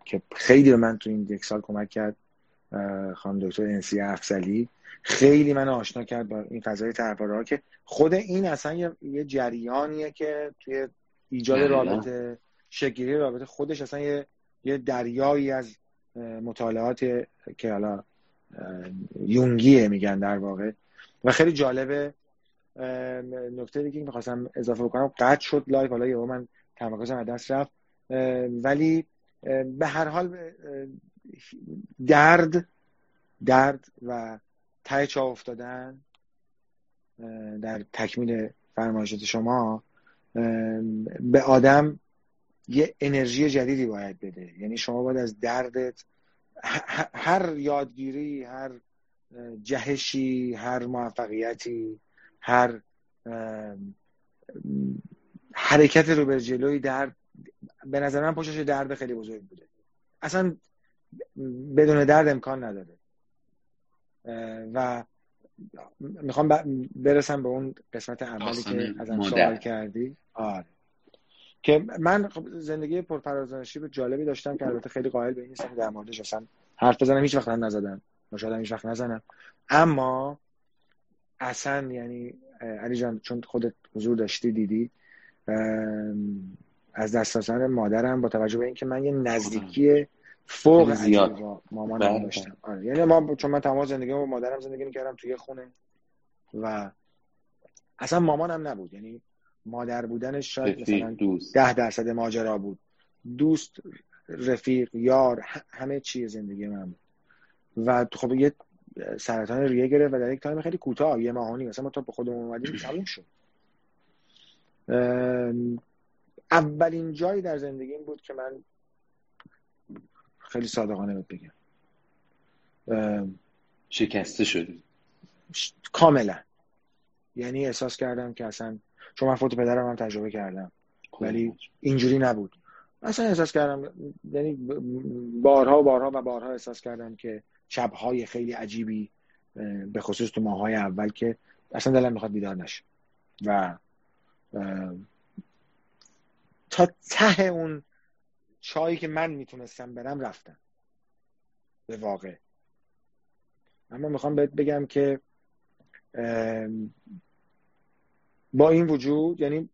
Speaker 2: که خیلی به من تو این یک سال کمک کرد خانم دکتر انسی افزلی خیلی من آشنا کرد با این فضای تحواره ها که خود این اصلا یه جریانیه که توی ایجاد رابطه شکلی رابطه خودش اصلا یه, یه دریایی از مطالعات که حالا یونگیه میگن در واقع. و خیلی جالبه نکته دیگه که می‌خواستم اضافه بکنم قطع شد live. حالا یه من تمرکزم از دست رفت. ولی به هر حال درد درد و ته چا افتادن در تکمیل فرمایشات شما به آدم یه انرژی جدیدی باید بده. یعنی شما باید از دردت هر یادگیری هر جهشی هر موفقیتی هر حرکت رو به جلوی درد به نظر من پشتش درد خیلی بزرگ بوده. اصلا بدون درد امکان نداره. و می‌خوام برسم به اون قسمت اولی که ازم سوال کردی. آره. که من زندگی پرفرازانشی به جالبی داشتم که البته خیلی قائل به این نیستم در موردش اصلا حرف بزنم هیچ وقت نزدم. شاید هیچ وقت نزنم. اما اصلا یعنی علی جان چون خودت حضور داشتی دیدی از دست مادرم با توجه به اینکه من یه نزدیکی فوق زیاد. با مامانم بله، داشتم. بله. آره. یعنی ما چون من تمام زندگی با مادرم زندگی می‌کردم توی خونه و اصلا مامانم نبود. یعنی مادر بودنش شاید مثلا ده درصد ماجرا بود. دوست رفیق یار همه چی زندگی من بود. و خب یه سرطان ریه گرفت و در یک تایم خیلی کوتاه یه ماهانی مثلا ما تا به خودمون اومدیم تموم شد. اولین جایی در زندگیم بود که من خیلی صادقانه بهت بگم.
Speaker 1: شکسته شدی.
Speaker 2: کاملا. یعنی احساس کردم که اصلا چون من فوت پدرم هم تجربه کردم. ولی اینجوری نبود. اصلا احساس کردم یعنی بارها و بارها و بارها احساس کردم که شبهای خیلی عجیبی به خصوص تو ماهای اول که اصلا دلم می‌خواد بیدار نشه و تا ته اون چایی که من می‌تونستم برم رفتم. به واقع. اما می‌خوام بهت بگم که با این وجود یعنی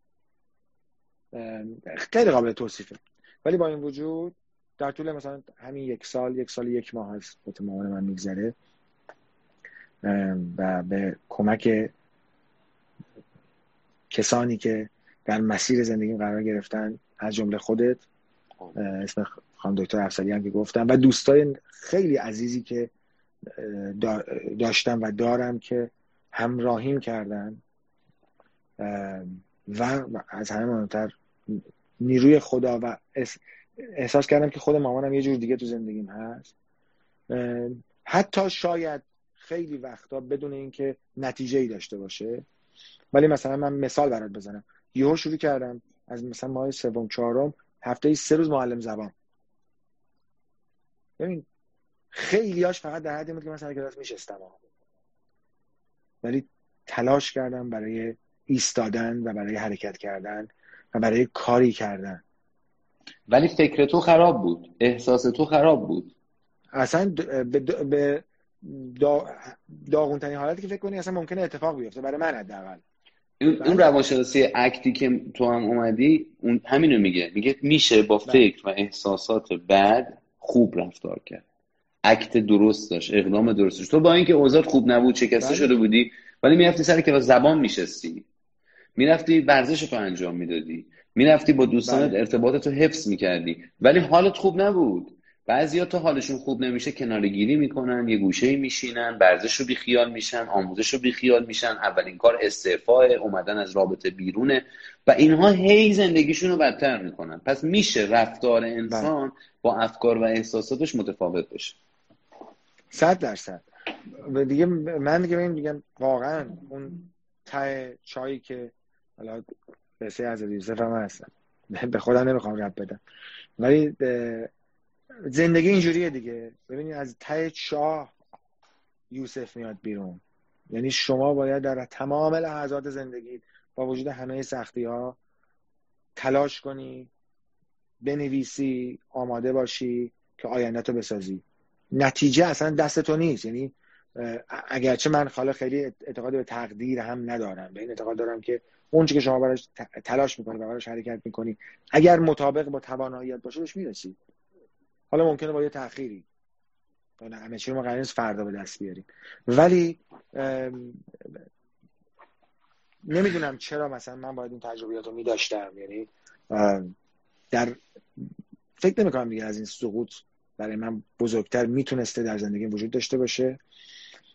Speaker 2: خیلی قابل توصیفه. ولی با این وجود در طول مثلا همین یک سال یک سال یک ماه از مامان من میگذره. و به کمک کسانی که در مسیر زندگی قرار گرفتن از جمله خودت خب. اسم خانم دکتر افسری هم که گفتم و دوستای خیلی عزیزی که داشتم و دارم که همراهیم کردن. و از همه مهمتر نیروی خدا و احساس کردم که خود مامانم یه جور دیگه تو زندگیم هست. حتی شاید خیلی وقتا بدون اینکه نتیجه ای داشته باشه. ولی مثلا من مثال برات بزنم. یهو شروع کردم از مثلا ماه سوم چهارم هفته سه روز معلم زبان. ببین خیلیاش فقط در حدی بود که مثلا کلاس میشستم. ولی تلاش کردم برای ایستادن و برای حرکت کردن و برای کاری کردن.
Speaker 1: ولی فکر تو خراب بود. احساس تو خراب بود.
Speaker 2: اصلا به, به داغونترین حالتی که فکر کنی اصلا ممکنه اتفاق بیفته. برای من حداقل.
Speaker 1: اون بله. روانشناسی اکتی که تو هم اومدی اون همینو میگه. میگه میشه با بله. فکر و احساسات بعد خوب رفتار کرد. اکت درست داشت اقدام درست داشت تو با اینکه اوضاع خوب نبود شکسته بله. شده بودی ولی می‌رفتی سر کلاس زبان میشستی. می‌رفتی ورزش رو انجام می‌دادی. می‌رفتی با دوستانت ارتباطت رو حفظ می‌کردی. ولی حالت خوب نبود. بعضیا تا حالشون خوب نمیشه کنارگیری می‌کنن یه گوشه میشینن ورزش رو بیخیال میشن آموزش رو بیخیال میشن اولین کار استعفاء اومدن از رابطه بیرونه و اینها هی زندگیشون رو بدتر می‌کنن. پس میشه رفتار انسان بله. با افکار و احساساتش متفاوت باشه.
Speaker 2: صد درصد. و دیگه من دیگه میگم واقعا اون ته چایی که حالا قصه از یوسف هم هستم. به خودم نمی‌خوام رب بدم. ولی زندگی اینجوریه دیگه. ببینید از ته شاه یوسف میاد بیرون. یعنی شما باید در تمام لحظات زندگی با وجود همه سختی ها تلاش کنی بنویسی آماده باشی که آینده تو بسازی. نتیجه اصلا دست تو نیست. یعنی اگرچه من خاله خیلی اعتقاد به تقدیر هم ندارم. به این اعتقاد دارم که اون که شما براش تلاش می‌کنی و براش حرکت می‌کنی اگر مطابق با تواناییت باشه بهش می‌رسی. حالا ممکنه با یه تأخیری. همه چی ما قرار فردا به دست بیاریم. ولی نمی‌دونم چرا مثلا من باید این تجربیات رو میداشتم. یعنی در فکر نمی کنم دیگه از این سقوط برای من بزرگتر می‌تونسته در زندگی وجود داشته باشه.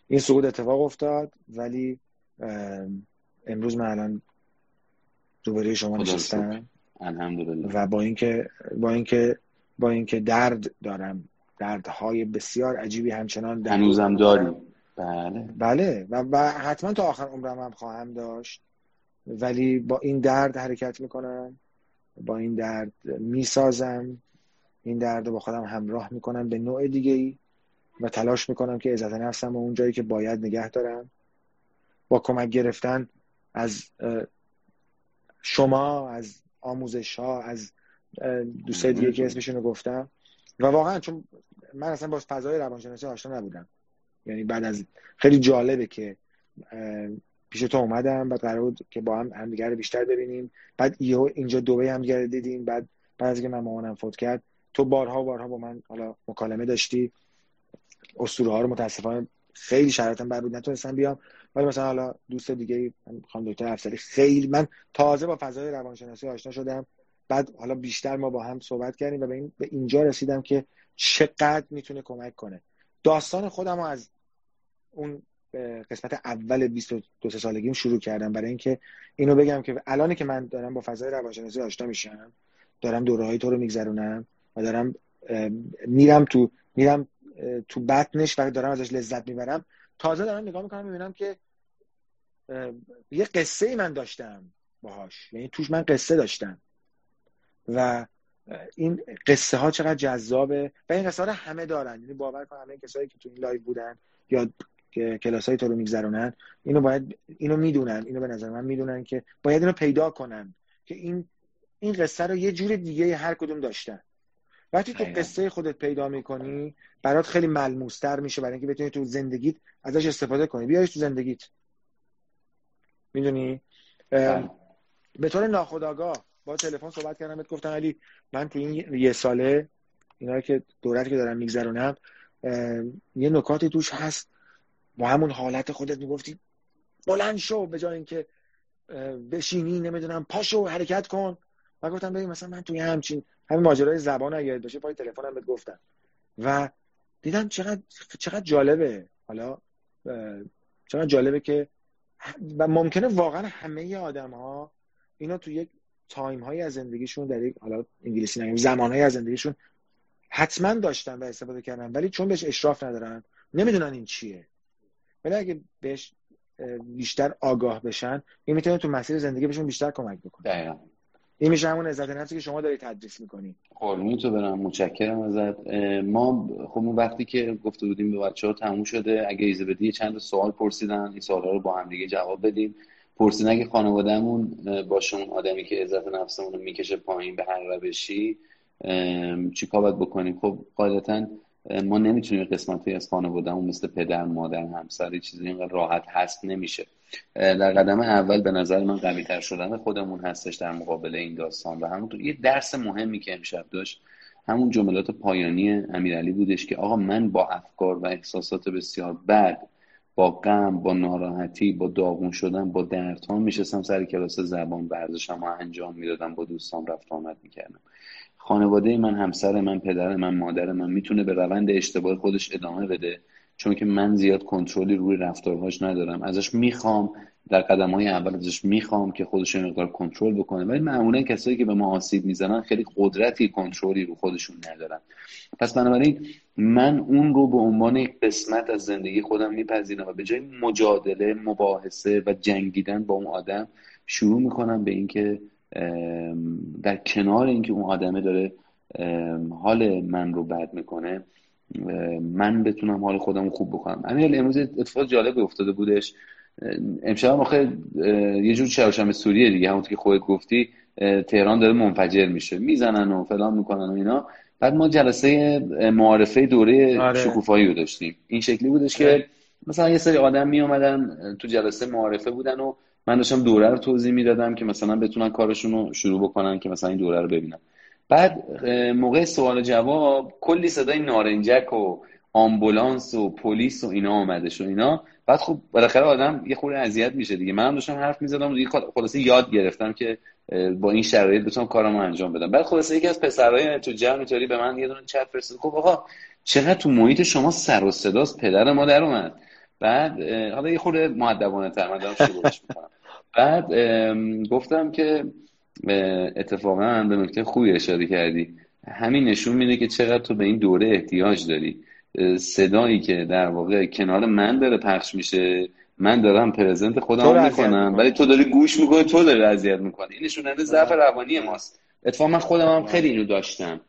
Speaker 2: این سقوط اتفاق افتاد ولی امروز من الان روبروی شما نشستم و با اینکه با اینکه با اینکه درد دارم دردهای بسیار عجیبی همچنان
Speaker 1: هنوزم داری بله.
Speaker 2: بله. و, و حتما تا آخر عمرم هم خواهم داشت. ولی با این درد حرکت می‌کنم. با این درد می‌سازم. این درد رو با خودم همراه می‌کنم به نوع دیگه ای و تلاش می‌کنم که عزت نفسم و اون جایی که باید نگه دارم. با کمک گرفتن از شما از آموزش ها از دوستای دیگه که اسمشون رو گفتم. و واقعا چون من اصلا با فضای روانشناسی آشنا نبودم. یعنی بعد از خیلی جالبه که پیش تو اومدم بعد قرار بود که با هم همدیگه رو بیشتر ببینیم. بعد اینجا دوبه همدیگه رو دیدیم. بعد بعد از اینکه من مامانم فوت کرد تو بارها بارها با من حالا مکالمه داشتی. اسطوره ها رو متاسفانه خیلی شرایطم بر بود. نتونستم بیام. ولی مثلا حالا دوست دیگه خانم دکتر افسری خیلی من تازه با فضای روانشناسی آشنا شدم. بعد حالا بیشتر ما با هم صحبت کردیم و به, این به اینجا رسیدم که چقدر می‌تونه کمک کنه. داستان خودم از اون قسمت اول 22 سالگیم شروع کردم. برای اینکه اینو بگم که الان که من دارم با فضای روانشناسی آشنا میشم دارم دوره تو رو میگذرونم و دارم میرم تو میرم تو بطنش و دارم ازش لذت می‌برم تازه دارم نگاه می‌کنم می‌بینم که یه قصه ای من داشتم باهاش. یعنی توش من قصه داشتم. و این قصه ها چقدر جذابه و این قصه ها همه دارن. یعنی باور کن همه کسایی که تو این live بودن یا کلاس های تو رو میگذرونن اینو باید اینو می‌دونن. اینو به نظر من می‌دونن که باید اینو پیدا کنن که این این قصه رو یه جور دیگه هر کدوم داشتن. وقتی تو قصه خودت پیدا می‌کنی برات خیلی ملموستر میشه برای اینکه بتونی تو زندگیت ازش استفاده کنی. بیاریش تو زندگیت. می‌دونی؟ بله. به طور ناخودآگاه با تلفن صحبت کردم بهت گفتم علی من تو این یه ساله اینا که دورتی که دارم میگذرونم یه نکاتی توش هست. با همون حالت خودت می‌گفتی بلند شو به جای اینکه بشینی نمی‌دونم پاشو حرکت کن. و گفتم ببین مثلا من توی همچین همین ماجرای زبان اگه باشه پای تلفنم بهت گفتم. و دیدم چقدر چقدر جالبه. حالا چقدر جالبه که و ممکنه واقعا همه آدم ها اینا تو یک تایم هایی از زندگیشون در یک حالا انگلیسی نگیم زمان هایی از زندگیشون حتما داشتن و استفاده کردن ولی چون بهش اشراف ندارن نمی‌دونن این چیه. ولی اگه بهش بیشتر آگاه بشن این می‌تونه تو مسیر زندگی بهشون بیشتر کمک بکنه. این میشه همون عزت نفسی که شما دارید تدریس می‌کنی.
Speaker 1: قربونی تو برم متشکرم ازت. ما خب اون وقتی که گفته بودیم به بچه ها تموم شده اگه ایزه بدی چند سوال پرسیدن این سوال رو با هم دیگه جواب بدیم. پرسیدن اگه خانوادهمون باشه اون آدمی که عزت نفسمون رو می‌کشه پایین به هر روشی چی کار باید بکنیم؟ خب قاعدتا ما نمی‌تونیم قسمت از خانوادهمون مثل پدر مادر همسر چیزی اینقدر راحت هست نمیشه. در قدم اول به نظر من قوی تر شدن خودمون هستش در مقابل این داستان و همونطور یه درس مهمی که امشب داشت همون جملات پایانی امیرعلی بودش که آقا من با افکار و احساسات بسیار بد با غم با ناراحتی با داغون شدن با دردها میشستم سر کلاس زبان ورزشم انجام می‌دادم با دوستان رفت آمد می‌کردم. خانواده من همسر من پدر من مادر من می‌تونه به روند اشتباه خودش ادامه بده. چون که من زیاد کنترلی روی رفتارهاش ندارم. ازش می‌خوام در قدم های اول ازش می‌خوام که خودش مقدار کنترل بکنه. ولی معمولا کسایی که به ما آسیب می‌زنن خیلی قدرتی کنترلی رو خودشون ندارن. پس بنابراین من اون رو به عنوان یک قسمت از زندگی خودم میپذیرم و به جای مجادله مباحثه و جنگیدن با اون آدم شروع می‌کنم به اینکه در کنار اینکه اون آدمه داره حال من رو بد می‌کنه من بتونم حال خودم خوب بکنم. همین امروز اتفاق جالب افتاده بودش. امشب هم آخه یه جور چهارشنبه سوریه دیگه همونطور که خودت گفتی تهران داره منفجر میشه. می‌زنن و فلان می‌کنن و اینا. بعد ما جلسه معارفه دوره آره. شکوفایی رو داشتیم. این شکلی بودش که آره. مثلا یه سری آدم می اومدن تو جلسه معارفه بودن و من داشتم دوره رو توضیح می‌دادم که مثلا بتونن کارشون رو شروع بکنن که مثلا این دوره رو ببینن. بعد موقع سوال جواب کلی صدای نارنجک و آمبولانس و پلیس و اینا آمده و اینا. بعد خب بالاخره آدم یه خورده اذیت میشه دیگه. من داشتم حرف می‌زدم دیگه خلاصه یاد گرفتم که با این شرایط بتونم کارمو انجام بدم. بعد خلاصه یکی از پسرای تو جمع اینطوری به من یه دونه چت فرستاد. خب آقا چقدر تو محیط شما سر و صداست؟ پدر ما در اومد. بعد حالا یه خورده مؤدبانه تر من دارم شروعش می‌کنم. بعد گفتم که اتفاقا به نکته خوبی اشاره کردی. همین نشون میده که چقدر تو به این دوره احتیاج داری. صدایی که در واقع کنار من داره پخش میشه من دارم پرزنت خودم می‌کنم ولی تو داری گوش می‌کنی تو داری اذیت می‌کنی. این نشوننده ضعف روانی ماست. اتفاقا من خودم هم خیلی اینو داشتم.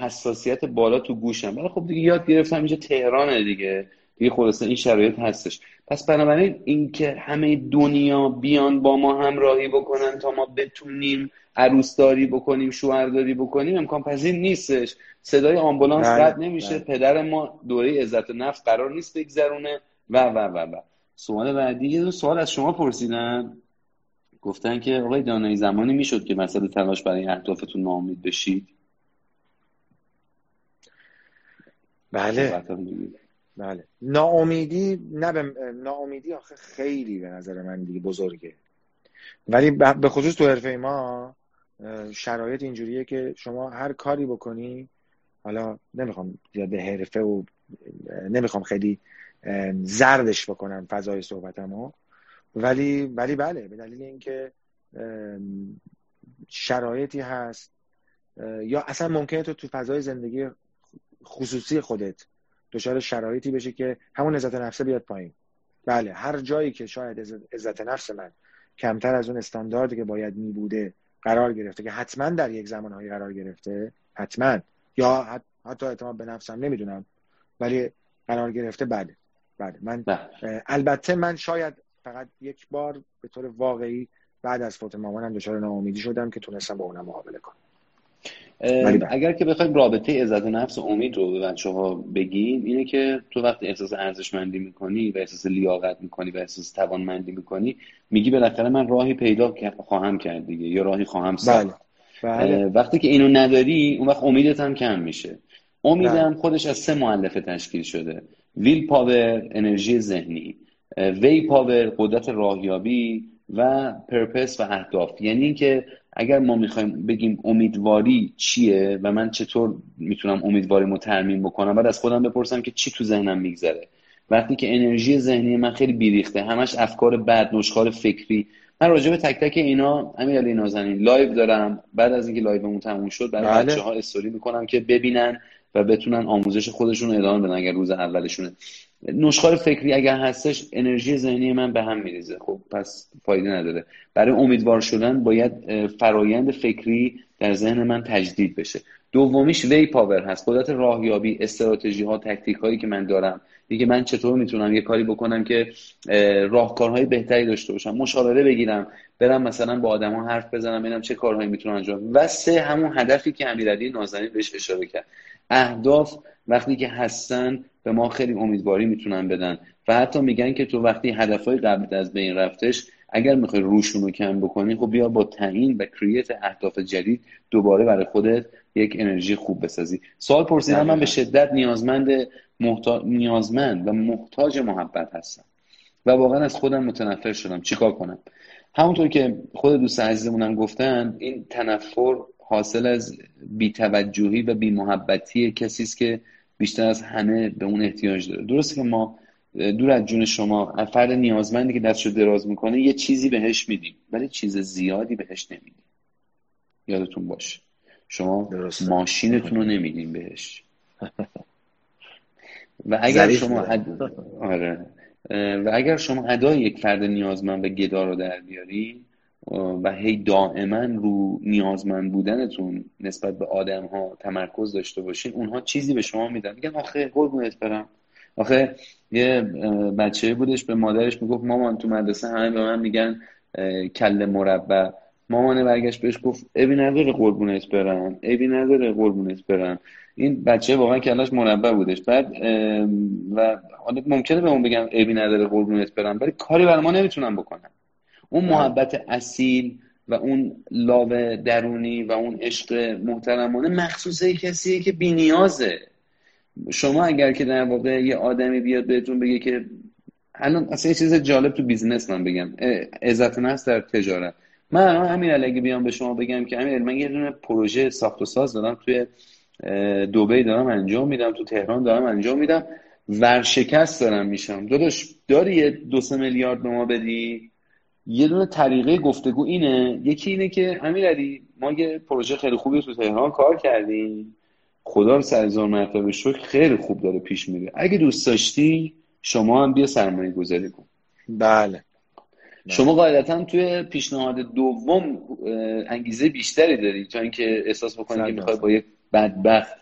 Speaker 1: حساسیت بالا تو گوشم. ولی خب دیگه یاد گرفتم اینجا تهرانه دیگه. دیگه خلاصه این شرایط هستش. پس بنابراین اینکه همه دنیا بیان با ما همراهی بکنن تا ما بتونیم عروسداری بکنیم شوهرداری بکنیم امکان پذیر نیستش. صدای آمبولانس بله، رد نمیشه. بله. پدر ما دوره عزت نفس قرار نیست بگذرونه. و و و و. سوال بعدی یه سوال از شما پرسیدن گفتن که آقای دانایی زمانی می‌شد که مسئله تلاش برای اهدافتون ناامید بشید؟
Speaker 2: بله. بله. ناامیدی نه به ناامیدی آخه خیلی به نظر من دیگه بزرگه. ولی به خصوص تو حرفه ما شرایط اینجوریه که شما هر کاری بکنی حالا نمی‌خوام زیاد حرفه و نمی‌خوام خیلی زردش بکنم فضای صحبتمو. ولی ولی بله به دلیل اینکه شرایطی هست یا اصلا ممکنه تو تو فضای زندگی خصوصی خودت دچار شرایطی بشه که همون عزت نفسه بیاد پایین بله هر جایی که شاید عزت نفس من کمتر از اون استانداردی که باید می بوده قرار گرفته که حتما در یک زمانهایی قرار گرفته حتما یا حتی اعتماد به نفسم نمی‌دونم ولی قرار گرفته بله بله من بله. البته من شاید فقط یک بار به طور واقعی بعد از فوت مامانم دچار ناامیدی شدم که تونستم با اونم مقابله کنم.
Speaker 1: اگر که بخوایم رابطه عزت نفس و امید رو به بچه ها بگیم اینه که تو وقتی احساس ارزشمندی می‌کنی و احساس لیاقت می‌کنی و احساس توانمندی می‌کنی میگی بالاخره من راهی پیدا خواهم کرد دیگه یا راهی خواهم ساخت بله. بله. وقتی که اینو نداری اون وقت امیدت هم کم میشه امیدم بله. خودش از سه معلفه تشکیل شده ویل پاور انرژی ذهنی way power قدرت راهیابی و purpose و اهداف یعنی اینکه اگر ما می‌خوایم بگیم امیدواری چیه و من چطور می‌تونم امیدواری ترمیم بکنم بعد از خودم بپرسم که چی تو ذهنم میگذره. وقتی که انرژی ذهنی من خیلی بیریخته همش افکار بد نشخوار فکری. من راجع به تک تک اینا امیر علی نازنین live دارم. بعد از اینکه live مون تموم شد برای بله. بچه ها استوری می‌کنم که ببینن و بتونن آموزش خودشون ادامه بدن اگر روز اولشونه. نشخار فکری اگر هستش انرژی ذهنی من به هم میریزه. خب پس فایده نداره. برای امیدوار شدن باید فرایند فکری در ذهن من تجدید بشه. دومیش وی پاور هست. قدرت راهیابی استراتژی ها تکتیک هایی که من دارم. دیگه من چطور می‌تونم یه کاری بکنم که راهکارهای بهتری داشته باشم مشاوره بگیرم برم مثلا با آدما حرف بزنم ببینم چه کارهایی می‌تونم انجام و سه همون هدفی که امیرعلی نازنین بهش اشاره کرد. اهداف وقتی که هستن به ما خیلی امیدواری می‌تونن بدن. و حتی میگن که تو وقتی هدفهای قبل از بین رفتش اگر می‌خوای روشون رو کم بکنی خب بیا با تعیین و کریت اهداف جدید دوباره برای خودت یک انرژی خوب بسازی. سوال پرسیدن من به شدت نیازمند نیازمند و محتاج محبت هستم و واقعا از خودم متنفر شدم. چیکار کنم؟ همونطور که خود دوست عزیزمونم گفتن این تنفر حاصل از بیتوجهی و بیمحبتی کسی است که بیشتر از همه به اون احتیاج داره. درسته که ما دور از جون شما فرد نیازمندی که دستشو دراز می‌کنه یه چیزی بهش میدیم ولی چیز زیادی بهش نمیدیم. یادتون باشه. شما ماشینتون رو نمیدیم بهش. و اگر شما آره. و اگر شما ادای یک فرد نیازمند و گدا رو در بیاری و هی دائما رو نیازمند بودنتون نسبت به آدم ها تمرکز داشته باشین اونها چیزی به شما میدن. میگن آخه قربونت برم. آخه یه بچه بودش به مادرش می‌گفت مامان تو مدرسه همه به من میگن کل مربع. مامانه برگشت بهش گفت ابی نداره قربونت برم ابی نداره قربونت برم. این بچه واقعا کلاش مربع بودش. بعد و ممکنه به اون بگم ابی نداره قربونت برم. ولی کاری بر ما نمی‌تونم بکنم اون محبت اصیل و اون love درونی و اون عشق محترمانه مخصوصه کسیه که بینیازه شما اگر که در واقع یه آدمی بیاد بهتون بگه که الان اصلا یه چیز جالب تو business من بگم عزت نفس در تجارت. من همین اگه بیام به شما بگم که همین من یه دونه پروژه ساخت و ساز دارم توی دبی دارم انجام میدم تو تهران دارم انجام میدم. ورشکست دارم میشم. داداش داری یه دو سه میلیارد به ما بدی؟ یه دونه طریقه گفتگو اینه. یکی اینه که امیرعلی ما یه پروژه خیلی خوبی تو تهران کار کردیم. خدا رو سر مرتبه شکر خیلی خوب داره پیش میره. اگه دوست داشتی شما هم بیا سرمایه گذاری کن.
Speaker 2: بله.
Speaker 1: شما قاعدتا توی پیشنهاد دوم انگیزه بیشتری داری تا اینکه احساس بکنی که می‌خوای با یک بدبخت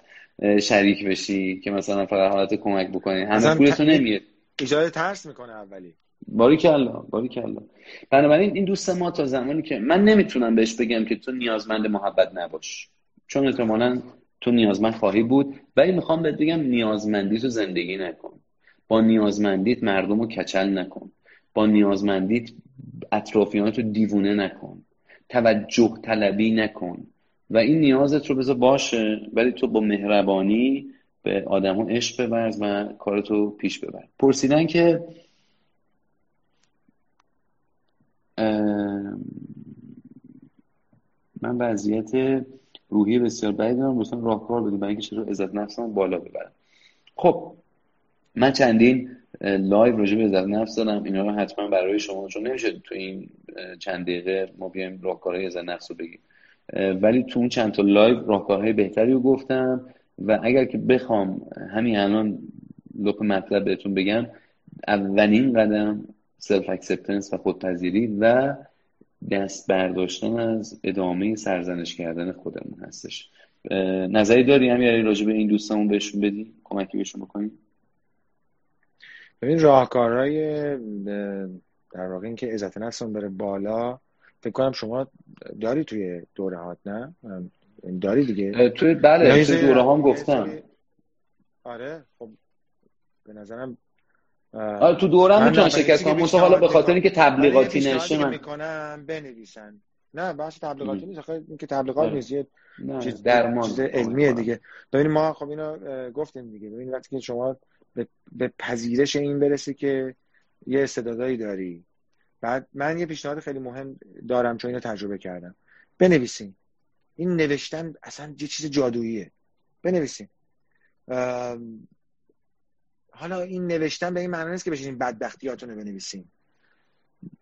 Speaker 1: شریک بشی که مثلا فقط حالت کمک بکنی. همه پولتو نمیاد
Speaker 2: ایجاد ترس می‌کنه اولی.
Speaker 1: باری کلا باری کلا بنابراین این دوست ما تا زمانی که من نمی‌تونم بهش بگم که تو نیازمند محبت نباش. چون احتمالا تو نیازمند خواهی بود. ولی می‌خوام بهت بگم نیازمندی تو زندگی نکن. با نیازمندیت مردم رو کچل نکن. با نیازمندیت اطرافیانت رو دیوونه نکن. توجه طلبی نکن. و این نیازت رو بذار باشه ولی تو با مهربانی به آدم ها عشق بورز و کارتو پیش ببر. پرسیدن که من وضعیت روحی بسیار بدی دارم لطفا راهکار بدید برای اینکه چرا عزت نفسم بالا ببرم. خب من چندین live راجع به عزت نفس دارم اینا رو حتما برای شما چون نمیشه تو این چند دقیقه ما بیایم راهکارهای عزت نفس رو بگیم. ولی تو اون چند تا live راهکارهای بهتری رو گفتم و اگر که بخوام همین الان لب مطلب بهتون بگم اولین قدم self acceptance و خودپذیری و دست برداشتن از ادامه سرزنش کردن خودمون هستش. نظری داری هم یعنی راجع به این دوستمون بهشون بدی؟ کمکی بهشون بکنیم
Speaker 2: ببین راهکارهای در واقع اینکه عزت نفسمون بره بالا فکر کنم شما داری توی دوره هات نه؟ داری دیگه؟
Speaker 1: توی بله توی دوره هم گفتم.
Speaker 2: آره خب به نظرم
Speaker 1: آره تو دورم می‌تونن شرکت کنم. مثلا حالا به خاطر اینکه تبلیغاتی نشه من
Speaker 2: می‌کنم بنویسن. نه بحث تبلیغاتی نیست. آخه اینکه تبلیغات نیست یه چیز
Speaker 1: درمان
Speaker 2: چیز علمیه دیگه. ببین ما خب اینو گفتیم دیگه. ببین وقتی که شما به پذیرش این برسی که یه استعدادایی داری. بعد من یه پیشنهاد خیلی مهم دارم چون اینو تجربه کردم. بنویسین. این نوشتن اصلا یه چیز جادوییه. بنویسین. حالا این نوشتن به این معنی نیست که بشین بدبختیاتون رو بنویسین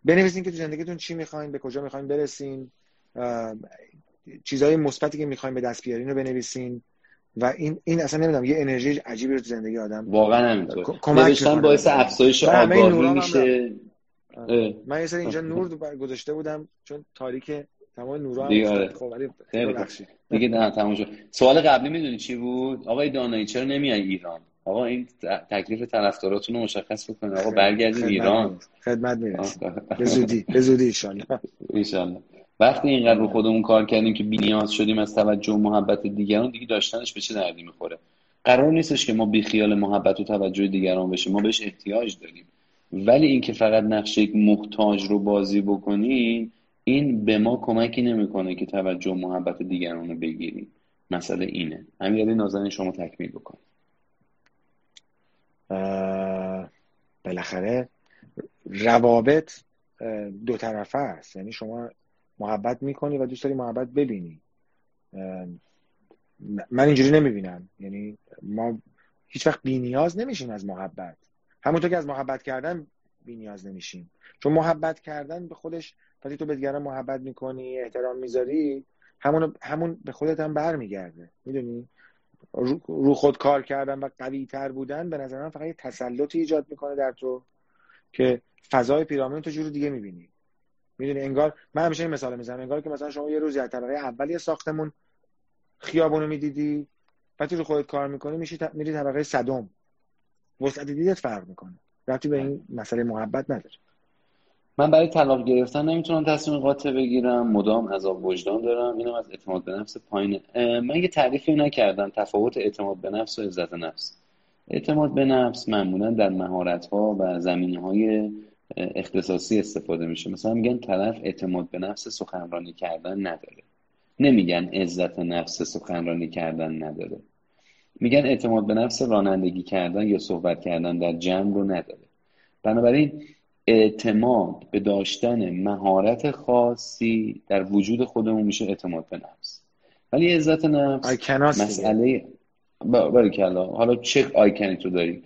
Speaker 2: بنویسین که تو زندگیتون چی می‌خواین به کجا می‌خواین برسین چیزهای مثبتی که می‌خواین به دست بیارین رو بنویسین. و این این اصلا نمی‌دونم یه انرژی عجیبی رو تو زندگی آدم
Speaker 1: واقعا همینطور. نوشتن باعث افزایش آگاهی میشه.
Speaker 2: من یه سری اینجا نور گذاشته بودم چون تاریک تمام نورا دیگه آره. خب
Speaker 1: دیگه نه تمام شد. سوال قبلی می‌دونی چی بود؟ آقای دانایی چرا نمیای ایران؟ آقا این تکلیف طرفداراتون رو مشخص بکنید. آقا برگردید ایران.
Speaker 2: خدمت می‌رسید به زودی به زودی
Speaker 1: ان وقتی اینقدر رو خودمون کار کردیم که نیاز شدیم از توجه و محبت دیگران دیگه داشتنش به چه دردی می‌خوره؟ قرار نیستش که ما بی خیال محبت و توجه دیگران بشیم. ما بهش احتیاج داریم. ولی اینکه فقط نقش یک محتاج رو بازی بکنیم این به ما کمکی نمی‌کنه که توجه و محبت دیگران رو بگیریم. مسئله اینه. همین نازنین شما تکمیل بکنید.
Speaker 2: بالاخره روابط دو طرفه است. یعنی شما محبت می‌کنی و دوست داری محبت ببینی. من اینجوری نمی‌بینم. یعنی ما هیچ وقت بی نیاز نمیشیم از محبت. همونطور که از محبت کردن بی نیاز نمیشیم. چون محبت کردن به خودش وقتی تو به محبت می‌کنی احترام می‌ذاری همون همون به خودت هم برمیگرده. می‌دونی؟ رو خود کار کردن و قوی تر بودن به نظر من فقط یه تسلطی ایجاد می‌کنه در تو که فضای پیرامون تو جور دیگه می‌بینی. می‌دونی انگار من همیشه این مثال می‌زنم انگار که مثلا شما یه روزی از طبقه اولی ساختمون خیابونو می‌دیدی وقتی رو خودت کار می‌کنی میشی میری طبقه صدم. وسعت دیدت فرق می‌کنه. رفتی به این مسئله محبت نداره.
Speaker 1: من برای طلاق گرفتن نمی‌تونم تصمیم قاطع بگیرم. مدام عذاب وجدان دارم. اینم از اعتماد به نفس پایینه. من یه تعریفی نکردم. تفاوت اعتماد به نفس و عزت نفس. اعتماد به نفس معمولا در مهارت ها و زمینه های اختصاصی استفاده میشه. مثلا میگن طرف اعتماد به نفس سخنرانی کردن نداره. نمیگن عزت نفس سخنرانی کردن نداره. میگن اعتماد به نفس رانندگی کردن یا صحبت کردن در جمع رو نداره. بنابراین اعتماد به داشتن مهارت خاصی در وجود خودمون میشه اعتماد به نفس. ولی عزت نفس مسئله کلا. حالا چه آیکنی تو داری؟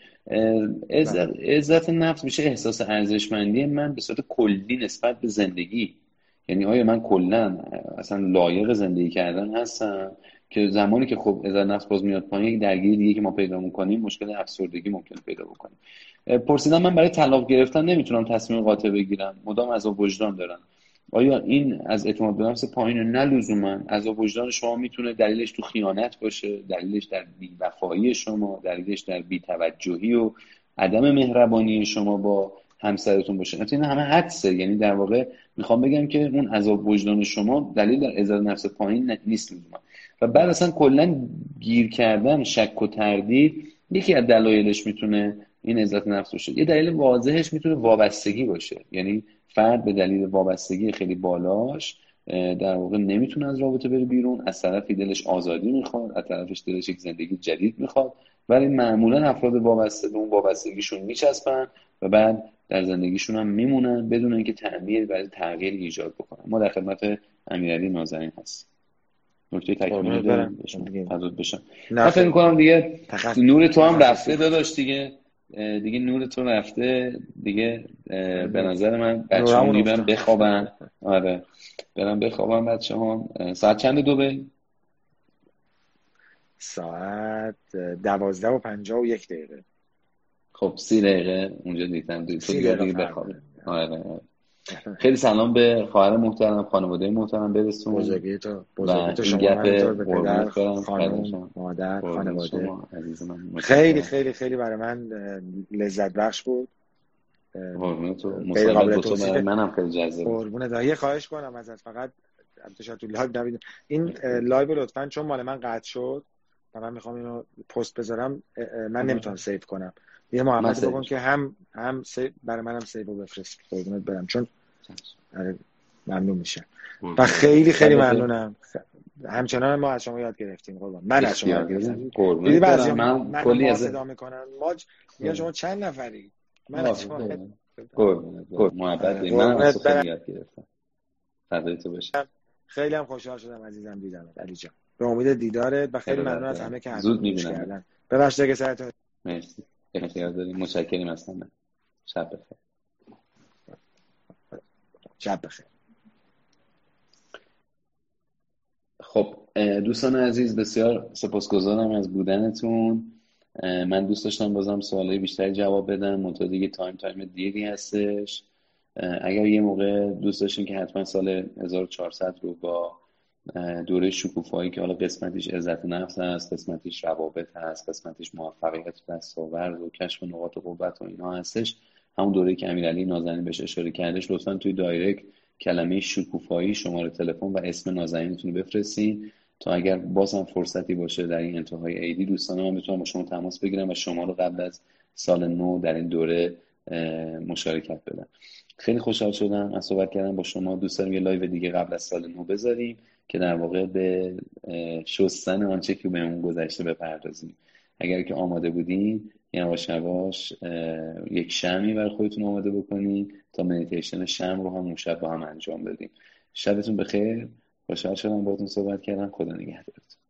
Speaker 1: عزت نفس میشه احساس ارزشمندی من به صورت کلی نسبت به زندگی. یعنی آیا من کلا اصلا لایق زندگی کردن هستم؟ که زمانی که خب عزت نفس باز میاد پایین یک درگیری دیگه که ما پیدا می‌کنیم مشکل افسردگی ممکن پیدا بکنیم پرسیدن من برای طلاق گرفتن نمی‌تونم تصمیم قاطع بگیرم. مدام از وجدان دارم. آیا این از اعتماد به نفس پایین نه لزوما؟ از وجدان شما می‌تونه دلیلش تو خیانت باشه دلیلش در بیوفایی شما دلیلش در بیتوجهی و عدم مهربانی شما با همسرتون باشه؟ این همه حدسه. یعنی در واقع می‌خوام بگم که اون عذاب وجدان شما دلیل در عزت نفس پایین نیست لزوما. بعد اصلا کلا گیر کردن شک و تردید یکی از دلایلش می‌تونه این عزت نفس باشه. یه دلیل واضحش می‌تونه وابستگی باشه. یعنی فرد به دلیل وابستگی خیلی بالاش در واقع نمی‌تونه از رابطه بره بیرون. از طرفی دلش آزادی می‌خواد از طرفش دلش یک زندگی جدید می‌خواد. ولی معمولا افراد وابسته به اون وابستگیشون میچسبن و بعد در زندگیشون هم میمونن بدون اینکه تعمیر برای تغییر ایجاد بکنن. ما در خدمت امیرعلی نازنین هستیم. نکته تکمیلی دارم. بشم. من فکر می‌کنم دیگه نور تو هم رفته داداش دیگه. دیگه نور تو رفته. دیگه به نظر من بچه هم برم بخوابن. آره. برم بخوابن بچه هم ساعت چند دو به
Speaker 2: ساعت دوازده و پنجاه و یک دقیقه.
Speaker 1: خب سی دقیقه. اونجا دیدم دیگه بخوابه. آره. خیلی سلام به خواهر محترم خانواده محترم برسون.
Speaker 2: بزرگی تو بزرگی تو شما پدر خانم مادر خانواده. خیلی خیلی خیلی برای من لذت بخش بود.
Speaker 1: قربون تو. مصاحبه تو برای منم خیلی جذاب
Speaker 2: قربون یه خواهش کنم ازت. فقط البته تو لایو نبینیم این لایو لطفا چون مال من قطع شد و من می‌خوام اینو پست بذارم من نمی‌تونم سیو کنم. یه محمد بکن که هم هم برای منم سیو بفرست. قربونت برم چون آره ممنون میشه. و خیلی خیلی ممنونم. همچنان ما از شما یاد گرفتیم قربان من از شما یاد گرفتم. دیدی بعضی من کلی از صدا می‌کنن ما میگن شما چند نفری؟ من از شما
Speaker 1: محبت من از خیلی یاد گرفتم. فدای تو باشه.
Speaker 2: خیلی هم خوشحال شدم عزیزم دیدم. علی جان. به امید دیدارت و خیلی ممنون از همه که
Speaker 1: زود می‌بینم.
Speaker 2: ببخشید که سرت
Speaker 1: مرسی. اختیار داریم. متشکریم هستم شب بخیر.
Speaker 2: شب بخیر.
Speaker 1: خب دوستان عزیز بسیار سپاسگزارم از بودنتون. من دوست داشتم بازم سوالای بیشتری جواب بدم. منتها دیگه تایم time دیگه هستش. اگر یه موقع دوست داشتین که حتما سال 1400 رو با دوره شکوفایی که حالا قسمتیش عزت نفس هست قسمتیش روابط هست قسمتیش موفقیت دستاورد و کشف نقاط قوت و اینها هستش. همون دوره که امیرعلی نازنین بهش اشاره کردش لطفا توی direct کلمه شکوفایی شماره تلفن و اسم نازنینتون رو بفرستین. تا اگر بازم فرصتی باشه در این انتهای عیدی دوستان من بتونم با شما تماس بگیرم و شما رو قبل از سال نو در این دوره مشارکت بدم خیلی خوشحال شدم از صحبت کردم با شما. دوست دارم یه live دیگه قبل از سال نو بذاریم که در واقع به شستن آنچه که بهمون گذشته بپردازیم. اگر که آماده بودین یواش یواش یک شمعی برای خودتون آماده بکنید تا مدیتیشن شم رو هم با هم انجام بدیم شبتون بخیر. خوشحال شدم باهاتون صحبت کردم. خدا نگهدارتون.